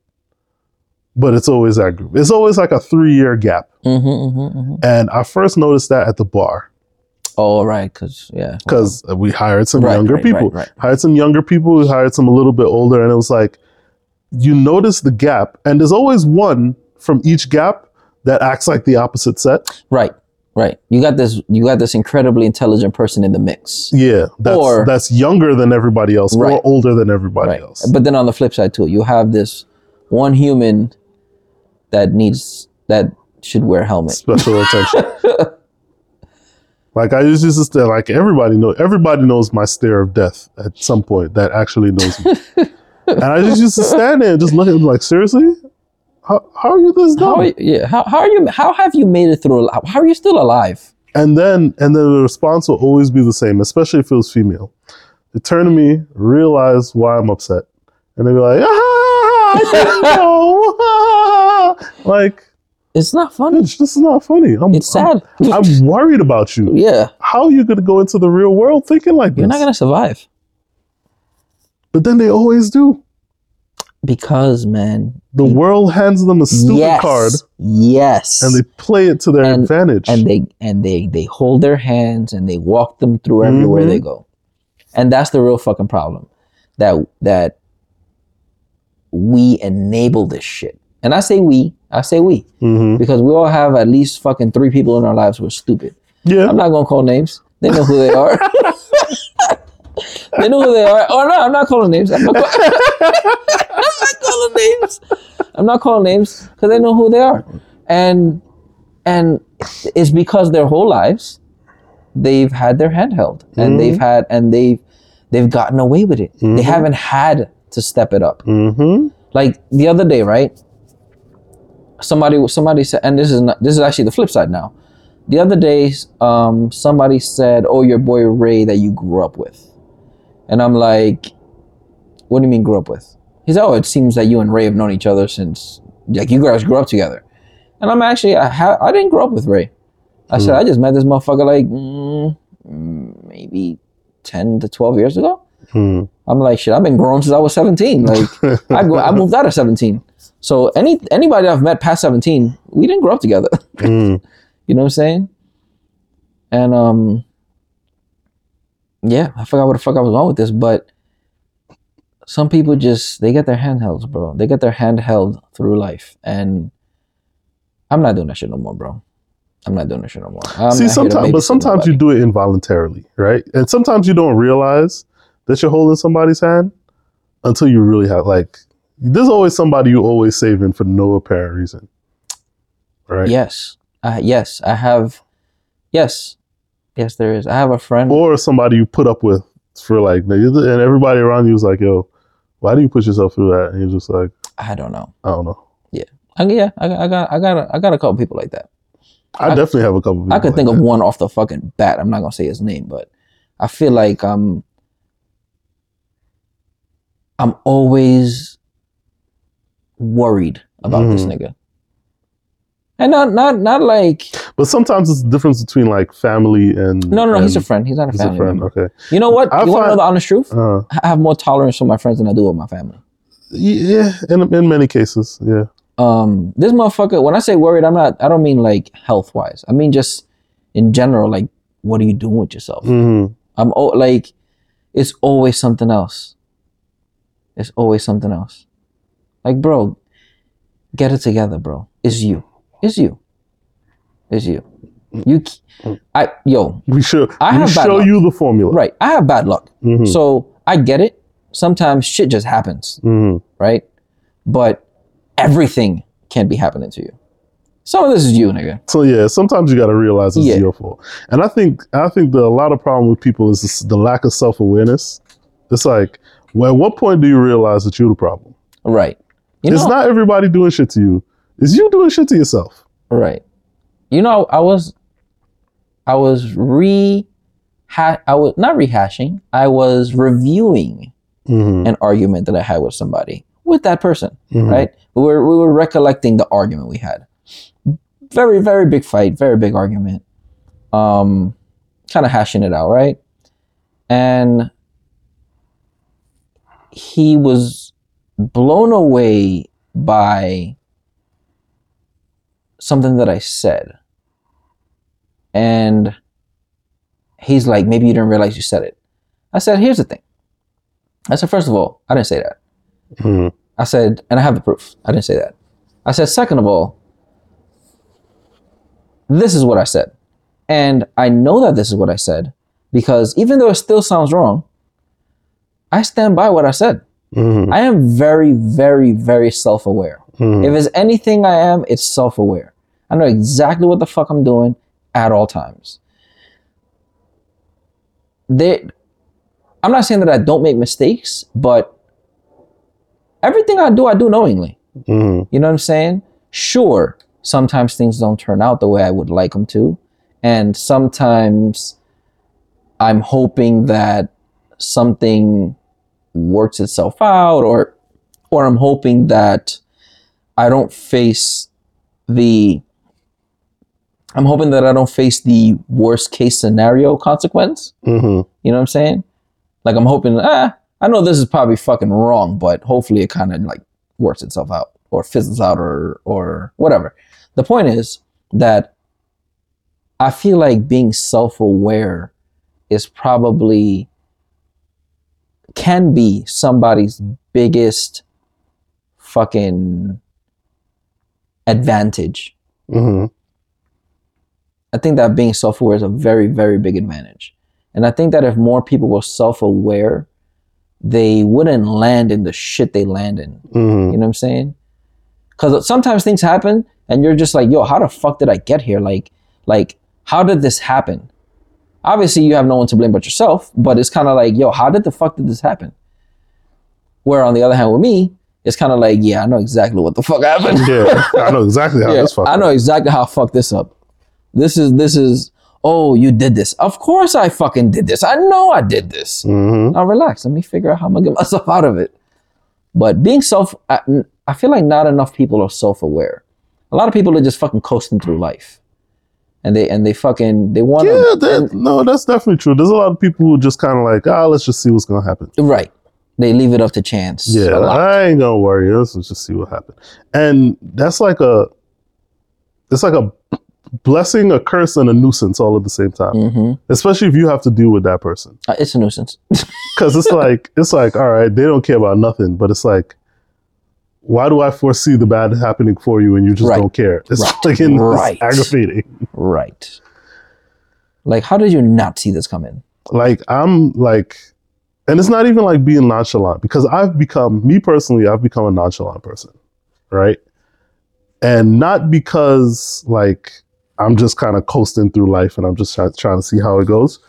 but it's always that group. It's always like a three year gap. Mm-hmm, mm-hmm, mm-hmm. And I first noticed that at the bar Oh, right. Because yeah. because we hired some Right, younger right, people. right. Hired some younger people, we hired some a little bit older, and it was like, you notice the gap, and there's always one from each gap that acts like the opposite set. Right. Right. You got this. You got this incredibly intelligent person in the mix. Yeah, that's Or- that's younger than everybody else, Right. or older than everybody Right. else. But then on the flip side too, you have this one human that needs that should wear a helmet. Special attention. like I just used to stare. Like everybody know. Everybody knows my stare of death at some point. That actually knows me. and I just used to stand there and just look at him like, seriously, how, how are you this dumb? How are you, yeah, how, how are you how have you made it through how are you still alive? And then and then the response will always be the same, especially if it was female. They turn to me, realize why I'm upset, and they be like, ah, I didn't know. like, It's not funny. bitch, this is not funny. I'm, It's sad. I'm, I'm worried about you. yeah. How are you gonna go into the real world thinking like this? You're not gonna survive. But then they always do. Because man. The world hands them a stupid yes. card, Yes. and they play it to their And- advantage. and they and they they hold their hands and they walk them through everywhere Mhm. they go and that's the real fucking problem that that we enable this shit and i say we i say we Mhm. because we all have at least fucking three people in our lives who are stupid Yeah, i'm not gonna call names they know who they are they know who they are. Oh no i'm not calling names. I'm not, call- I'm not calling names. I'm not calling names because they know who they are. And and it's because their whole lives they've had their hand held and Mhm. they've had and they've they've gotten away with it. They Mhm. haven't had to step it up. Hmm like the other day right? Somebody somebody said and this is not this is actually the flip side now. The other day um somebody said oh your boy ray that you grew up with and i'm like what do you mean grew up with he said oh it seems that you and ray have known each other since like you guys grew up together and i'm actually i, ha- I didn't grow up with ray i said Hmm. i just met this motherfucker like mm, mm, maybe 10 to 12 years ago Hmm. i'm like shit i've been grown since i was 17 like I, go, I moved out at 17. So any anybody I've met past 17, we didn't grow up together. Mm. you know what I'm saying? And um yeah, I forgot what the fuck I was going with this, but some people just they get their handhelds, bro. They get their handheld through life. And I'm not doing that shit no more, bro. I'm not doing that shit no more. I'm See, not here to sometimes, but sometimes you do it involuntarily, right? And sometimes you don't realize that you're holding somebody's hand until you really have like. There's always somebody you always saving for no apparent reason, right? Yes. Uh, yes, I have yes. Yes, there is. I have a friend. Or somebody you put up with for like, and everybody around you is like, "Yo, why do you put yourself through that?" And you're just like, I don't know. "I don't know." I, yeah, I, got- I got, I got, a, I got a couple people like that. I, I- definitely have a couple. People I could like think of one off the fucking bat. I'm not gonna say his name, but I feel like I'm, I'm always worried about this Mhm. nigga, and not, not, not like But sometimes it's the difference between like family and no, no, no. He's a friend. He's not a He's a friend. Okay. You know what? I you want to know the honest truth? Uh, I have more tolerance for my friends than I do with my family. yeah, in in many cases, yeah. um this motherfucker when i say worried i'm not i don't mean like health wise i mean just in general like what are you doing with yourself hmm i'm oh, like it's always something else it's always something else like bro get it together bro it's you it's you it's you you I yo We show I have bad show luck. you the formula. right i have bad luck Mhm. so i get it sometimes shit just happens Mhm. right? But everything can't be happening to you. Some of this is you, nigga. So yeah, sometimes you got to realize it's Yeah. your fault. And I think I think the, a lot of problem with people is this, the lack of self awareness. It's like, well, at what point do you realize that you're the problem? Right. You it's know, not everybody doing shit to you. It's you doing shit to yourself. right. You know, I was, I was re, I was not rehashing. I was reviewing Mm-hmm. an argument that I had with somebody with that person. Mhm. Right. We were we were recollecting the argument we had. Very very big fight. Very big argument. Um, kind of hashing it out. Right. And he was blown away by something that I said. And he's like, maybe you didn't realize you said it. I said, here's the thing. I said, first of all, I didn't say that. Mhm. I said, and I have the proof. I didn't say that. I said, second of all, this is what I said. And I know that this is what I said because even though it still sounds wrong, I stand by what I said. Mhm. I am very, very, very self aware. Mhm. If it's anything I am, it's self aware. I know exactly what the fuck I'm doing at all times. They, I'm not saying that I don't make mistakes, but everything I do, I do knowingly. Mhm. You know what I'm saying? Sure, sometimes things don't turn out the way I would like them to. And sometimes I'm hoping that something works itself out or or I'm hoping that I don't face the I'm hoping that I don't face the worst case scenario consequence. Mhm. You know what I'm saying? Like I'm hoping, ah, I know this is probably fucking wrong, but hopefully it kind of like works itself out or fizzles out or or whatever. The point is that I feel like being self-aware is probably can be somebody's biggest fucking advantage. Mhm. I think that being self aware is a very, very big advantage. And I think that if more people were self aware, they wouldn't land in the shit they land in. Mhm. You know what I'm saying? Because sometimes things happen and you're just like, yo, how the fuck did I get here? Like, like, how did this happen? Obviously, you have no one to blame but yourself, but it's kind of like, yo, how did the fuck did this happen? Where on the other hand, with me, it's kind of like, yeah, I know exactly what the fuck happened. Yeah, I know exactly how Yeah, this fucked I know exactly how I fucked this up. This is this is oh you did this. Of course I fucking did this. I know I did this. Mhm. Now relax. Let me figure out how I'm gonna get myself out of it. But being self, I, I feel like not enough people are self aware. A lot of people are just fucking coasting through life, and they and they fucking they want Yeah, that, no, that's definitely true. There's a lot of people who just kind of like, ah, let's just see what's gonna happen. right. They leave it up to chance. Yeah. I ain't gonna worry. Let's just see what happens. And that's like a, it's like a blessing, a curse, and a nuisance all at the same time. Mhm. Especially if you have to deal with that person, Uh, it's a nuisance. because it's like it's like all right, they don't care about nothing, but it's like. Why do I foresee the bad happening for you and you just Right. don't care? It's Right. fucking it's Right. aggravating. right. Like, how did you not see this coming? like I'm like, and it's not even like being nonchalant because I've become me personally. I've become a nonchalant person, right? And not because like I'm just kind of coasting through life and I'm just try- trying to see how it goes.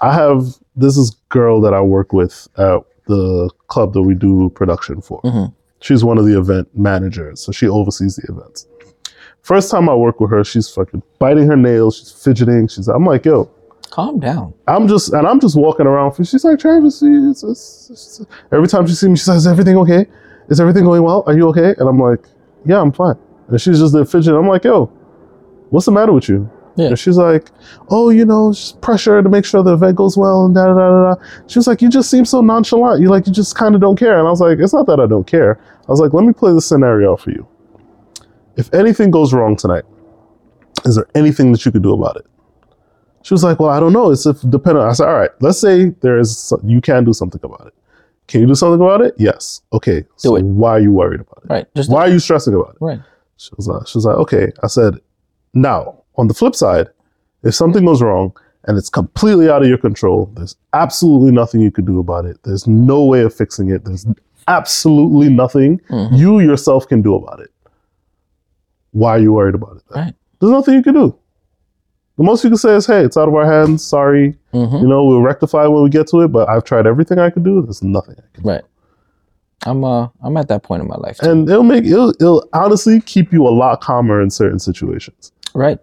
I have this is girl that I work with at the club that we do production for. Mhm. She's one of the event managers, so she oversees the events. First time I work with her, she's fucking biting her nails, she's fidgeting. She's I'm like, yo, Calm down. I'm just and I'm just walking around. She's like, Travis, it's, it's, it's, every time she sees me, she says, "Is everything okay? Is everything going well? Are you okay?" And I'm like, "Yeah, I'm fine." And she's just there fidgeting. I'm like, "Yo, what's the matter with you?" Yeah. And she's like, "Oh, you know, just pressure to make sure the event goes well." And da da da da. da." She was like, "You just seem so nonchalant. You like you just kind of don't care." And I was like, "It's not that I don't care. I was like, let me play the scenario for you. If anything goes wrong tonight, is there anything that you could do about it?" She was like, "Well, I don't know. It's if dependent." I said, "All right. Let's say there is you can do something about it. Can you do something about it? Yes. Okay. So it. why are you worried about it? Right. Just Why are you stressing about it?" right. She was like, she was like, okay. I said, now on the flip side, if something goes wrong and it's completely out of your control, there's absolutely nothing you could do about it. There's no way of fixing it. There's absolutely nothing Mhm. you yourself can do about it. Why are you worried about it? Right. There's nothing you can do. The most you can say is, hey, it's out of our hands. Sorry. Mhm. You know, we'll rectify when we get to it, but I've tried everything I could do. There's nothing I can do. Right. I'm uh I'm at that point in my life. Too. And it'll make, it'll, it'll honestly keep you a lot calmer in certain situations. Right.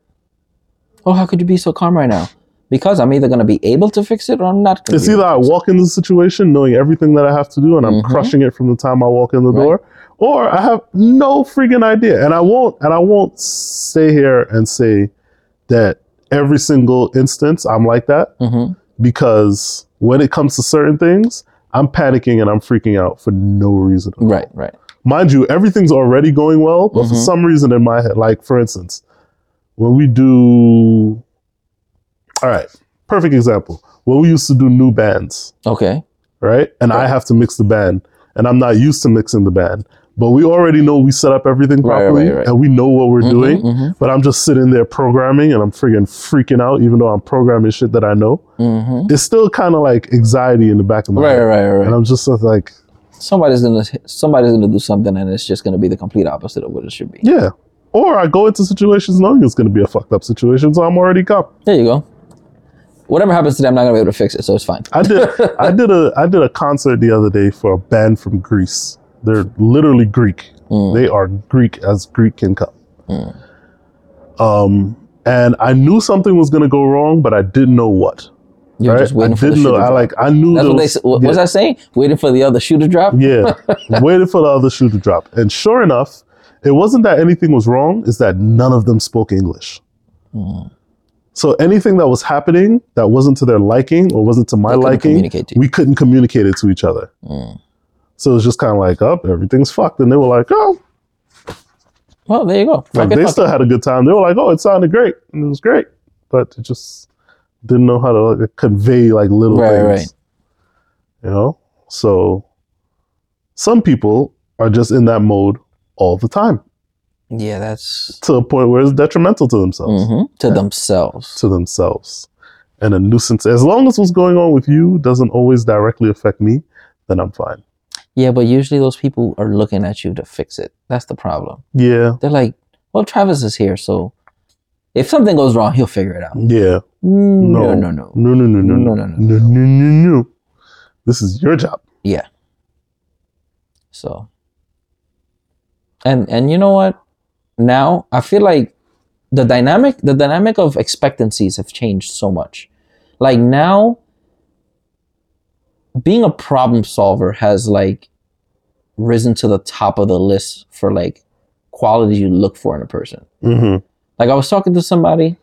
Oh, how could you be so calm right now? Because I'm either gonna be able to fix it or I'm not. It's either I walk into the situation knowing everything that I have to do and I'm Mhm. crushing it from the time I walk in the Right. door, or I have no freaking idea. And I won't and I won't stay here and say that every single instance I'm like that. Mhm. because when it comes to certain things, I'm panicking and I'm freaking out for no reason. at all. Right. Right. Mind you, everything's already going well, but for Mhm. some reason in my head, like for instance, when we do, all right, perfect example. When we used to do new bands, Okay. right? And I have to mix the band. and I'm not used to mixing the band. But we already know we set up everything properly right, right. and we know what we're Mhm, doing. mhm, But I'm just sitting there programming and I'm friggin' freaking out, even though I'm programming shit that I know. mhm. It's still kind of like anxiety in the back of my mind. Right, head. right, right. And I'm just like, somebody's gonna somebody's gonna do something and it's just gonna be the complete opposite of what it should be. yeah. Or I go into situations knowing it's going to be a fucked up situation, so I'm already caught. There you go. Whatever happens today, I'm not gonna be able to fix it, so it's fine. I did I did a I did a concert the other day for a band from Greece. They're literally Greek. Mm. They are Greek as Greek can come. Mm. Um, and I knew something was gonna go wrong, but I didn't know what. You're right? just waiting I for didn't shoe know. to I like I knew That's what they was- said. What yeah. was I saying? Waiting for the other shoe to drop. Yeah, waiting for the other shoe to drop. And sure enough, it wasn't that anything was wrong, it's that none of them spoke English. Mm. So anything that was happening that wasn't to their liking or wasn't to my liking, to we couldn't communicate it to each other. Mm. So it was just kind of like, oh, everything's fucked. And they were like, oh, Well, there you go. like they still it. had a good time. They were like, oh, it sounded great. And it was great. But it just didn't know how to like, convey like little Right, things. right. You know? So some people are just in that mode all the time Yeah, that's to a point where it's detrimental to themselves. mhm, to themselves. To themselves. And a nuisance. As long as what's going on with you doesn't always directly affect me, then I'm fine. Yeah, but usually those people are looking at you to fix it. That's the problem. Yeah. They're like, "Well, Travis is here, so if something goes wrong, he'll figure it out." Yeah. Mm, No. No, no, no. No, no, no, no, No, no, no, no, no. no, no, no. This is your job. Yeah. So, and and you know what? Now I feel like the dynamic the dynamic of expectancies have changed so much. Like now, being a problem solver has like risen to the top of the list for like qualities you look for in a person. Mm-hmm. Like I was talking to somebody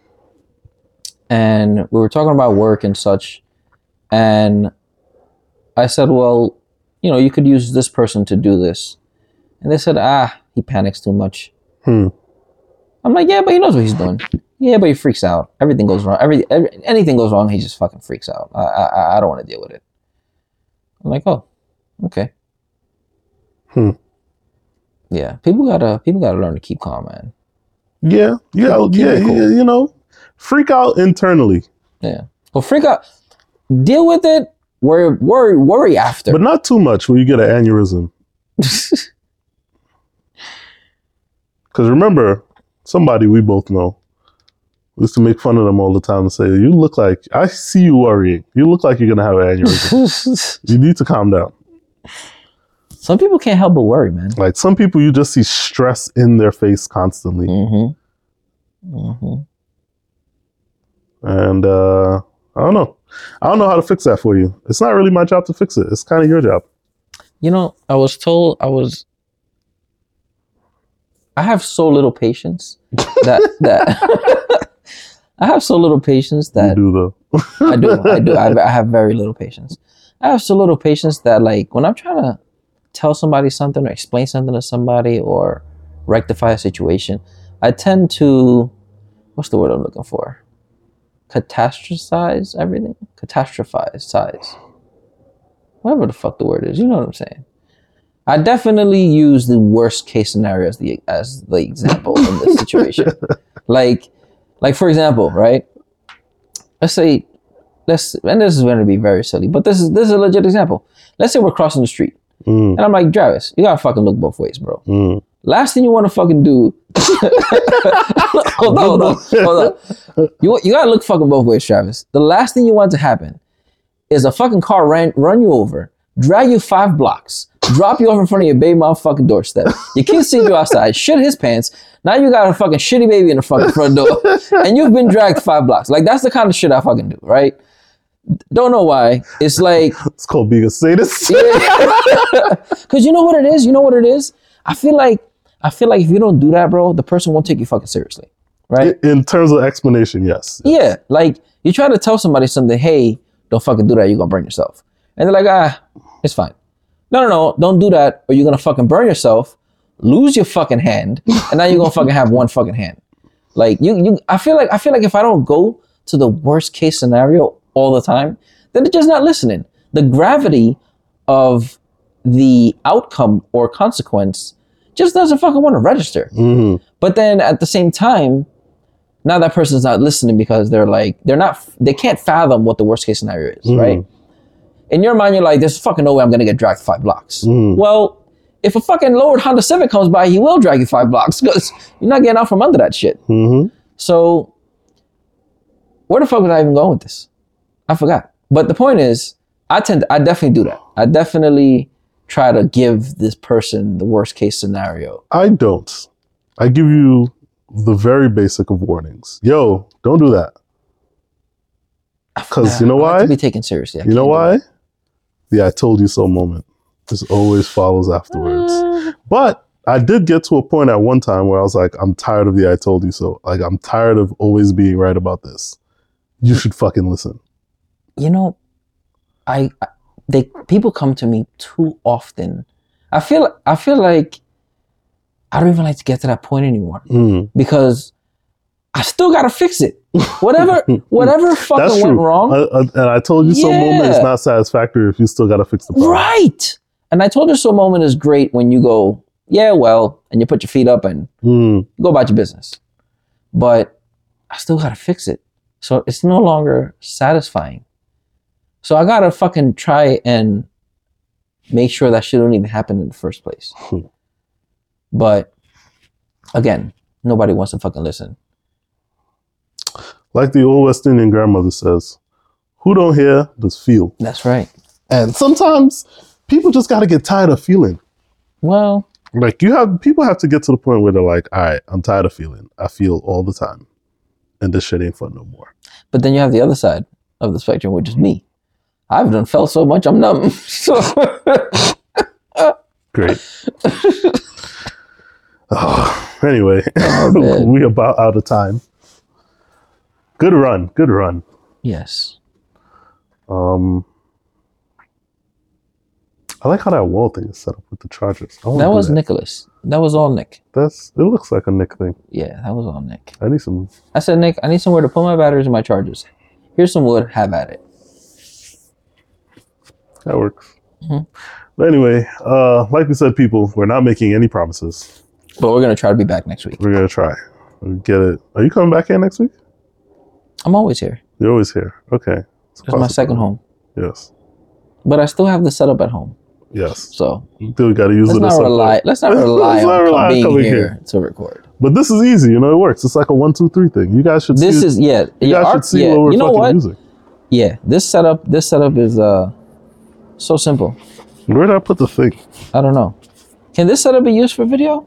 and we were talking about work and such. And I said, Well, you know, you could use this person to do this. And they said, Ah, he panics too much. Hmm. I'm like, Yeah, but he knows what he's doing. Yeah, but he freaks out. Everything goes wrong. Every, every anything goes wrong, he just fucking freaks out. I I, I don't want to deal with it. I'm like, oh, okay. Hmm. Yeah, people gotta people gotta learn to keep calm, man. Yeah. Yeah. Keep- yeah. cool. yeah, You know, freak out internally, Yeah. Well, freak out. Deal with it. Worry, worry, worry after. but not too much where you get an aneurysm. Because remember, somebody we both know we used to make fun of them all the time and say, You look like, I see you worrying. You look like you're going to have an aneurysm. you need to calm down. Some people can't help but worry, man. Like some people, you just see stress in their face constantly. Mm-hmm. Mm-hmm. And uh, I don't know. I don't know how to fix that for you. It's not really my job to fix it. It's kind of your job. You know, I was told I was. I have so little patience that that I have so little patience you that do though. I do. I do. I, I have very little patience. I have so little patience that, like, when I'm trying to tell somebody something or explain something to somebody or rectify a situation, I tend to, what's the word I'm looking for? Catastrophize everything. Catastrophize size. Whatever the fuck the word is, you know what I'm saying. I definitely use the worst case scenario as the as the example in this situation. like, like for example, right? Let's say let's and this is going to be very silly, but this is this is a legit example. Let's say we're crossing the street, Mm, and I'm like, Travis, you gotta fucking look both ways, bro. mm. Last thing you want to fucking do. hold on, hold on, hold on. You you gotta look fucking both ways, Travis. The last thing you want to happen is a fucking car ran run you over, drag you five blocks, drop you off in front of your baby motherfucking doorstep. Your kid sees you outside, shit his pants. Now you got a fucking shitty baby in the fucking front door, and you've been dragged five blocks. Like that's the kind of shit I fucking do, right? Don't know why. It's like It's called being a sadist. because you know what it is. You know what it is. I feel like I feel like if you don't do that, bro, the person won't take you fucking seriously, right? In terms of explanation, yes. yeah, like you try to tell somebody something. Hey, don't fucking do that. You're gonna burn yourself. And they're like, ah, it's fine. No, no, no, don't do that, or you're gonna fucking burn yourself, lose your fucking hand, and now you're gonna fucking have one fucking hand. Like you, you. I feel like I feel like if I don't go to the worst case scenario all the time, then they're just not listening. The gravity of the outcome or consequence just doesn't fucking want to register. hmm But then at the same time, now that person's not listening because they're like they're not they can't fathom what the worst case scenario is, Mhm. right? In your mind, you're like, "There's fucking no way I'm gonna get dragged five blocks." Mhm. Well, if a fucking lowered Honda Civic comes by, he will drag you five blocks because you're not getting out from under that shit. hmm So, where the fuck was I even going with this? I forgot. But the point is, I tend, to, I definitely do that. I definitely try to give this person the worst case scenario. I don't. I give you the very basic of warnings. Yo, don't do that. Because you know like why? to be taken seriously. I You know why? The I told you so moment. Just always follows afterwards. that. But I did get to a point at one time where I was like, I'm tired of the I told you so. Like, I'm tired of always being right about this. You should fucking listen. you know, I, I they people come to me too often. I feel I feel like I don't even like to get to that point anymore Mm. because I still gotta fix it. Whatever whatever fucking went wrong. Uh, uh, and I told you so moment is not satisfactory if you still got to fix the problem. Right. And I told you so moment is great when you go, yeah, well, and you put your feet up and Mm. go about your business. But I still gotta fix it. So it's no longer satisfying. So I gotta fucking try and make sure that shit don't even happen in the first place. Hmm. but again, nobody wants to fucking listen. Like the old West Indian grandmother says, who don't hear does feel. That's right. And sometimes people just got to get tired of feeling. Well, Like you have people have to get to the point where they're like, all right, I'm tired of feeling. I feel all the time, and this shit ain't fun no more. but then you have the other side of the spectrum, which is me. I've done felt so much, I'm numb. so Great. oh, anyway, Oh, we about out of time. Good run, good run. yes. Um, I like how that wall thing is set up with the chargers. That was Nicholas. That was all Nick. That's it. Looks like a Nick thing. Yeah, that was all Nick. I need some. I said, Nick, I need somewhere to put my batteries and my chargers. Here's some wood. Have at it. That works. Mhm. But anyway, uh, like we said, people, we're not making any promises. But we're gonna try to be back next week. We're gonna try. We'll get it. Are you coming back here next week? I'm always here. You're always here. Okay. It's It's my second home. Yes. But I still have the setup at home. Yes. So Still got to use let's it. not rely. Let's not Let's rely not on rely on being coming here, here. to record. But this is easy. You know, it works. It's like a one, two, three thing. You guys should. This see, is yeah. You yeah, guys our- should see yeah. what we're You know fucking what? using. Yeah. This setup. This setup is uh so simple. Where did I put the thing? I don't know. Can this setup be used for video?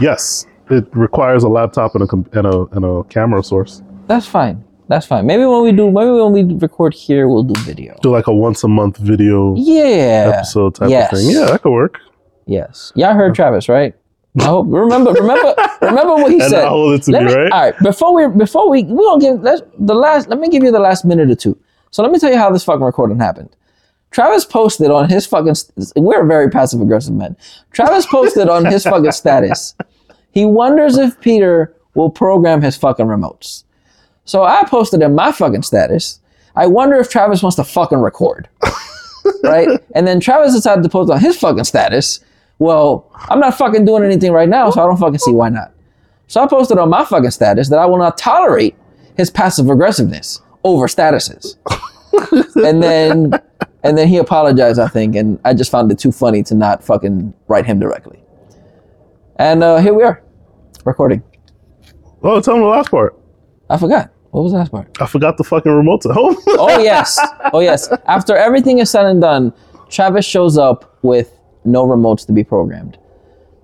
Yes, it requires a laptop and a com- and a and a camera source. That's fine. That's fine. Maybe when we do, maybe when we record here, we'll do video. Do like a once a month video Yeah. episode type Yes. of thing. Yeah, that could work. Yes. Y'all heard Travis, right? I hope remember remember remember what he and said. Hold it to Let me, me, right? All right, before we before we we gonna give let's, the last. Let me give you the last minute or two. So let me tell you how this fucking recording happened. Travis posted on his fucking. st- We're very passive aggressive men. Travis posted on his fucking status. He wonders if Peter will program his fucking remotes. So I posted in my fucking status. I wonder if Travis wants to fucking record. right? And then Travis decided to post on his fucking status. Well, I'm not fucking doing anything right now, so I don't fucking see why not. So I posted on my fucking status that I will not tolerate his passive aggressiveness over statuses. and then and then he apologized, I think, and I just found it too funny to not fucking write him directly. And uh, here we are, recording. Oh, tell me the last part. I forgot. What was the last part? I forgot the fucking remote at home. Oh yes. Oh yes. After everything is said and done, Travis shows up with no remotes to be programmed.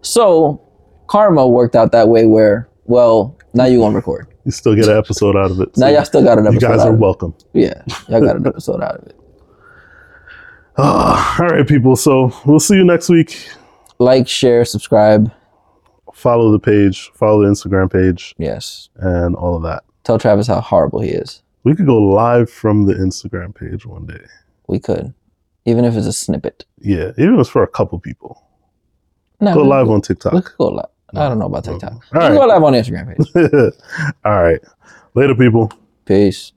So karma worked out that way where, well, now you gonna record. you still get an episode out of it. Now So y'all still got an episode. you guys are welcome. Yeah, y'all got an episode out of it. Ah, all right, people. So we'll see you next week. Like, share, subscribe. Follow the page, follow the Instagram page, Yes. and all of that. Tell Travis how horrible he is. We could go live from the Instagram page one day. We could. Even if it's a snippet. Yeah, even if it's for a couple people. No, Go we- live on We TikTok. could go live. I don't know about TikTok. All We can right. go live on Instagram page. all right. Later, people. Peace.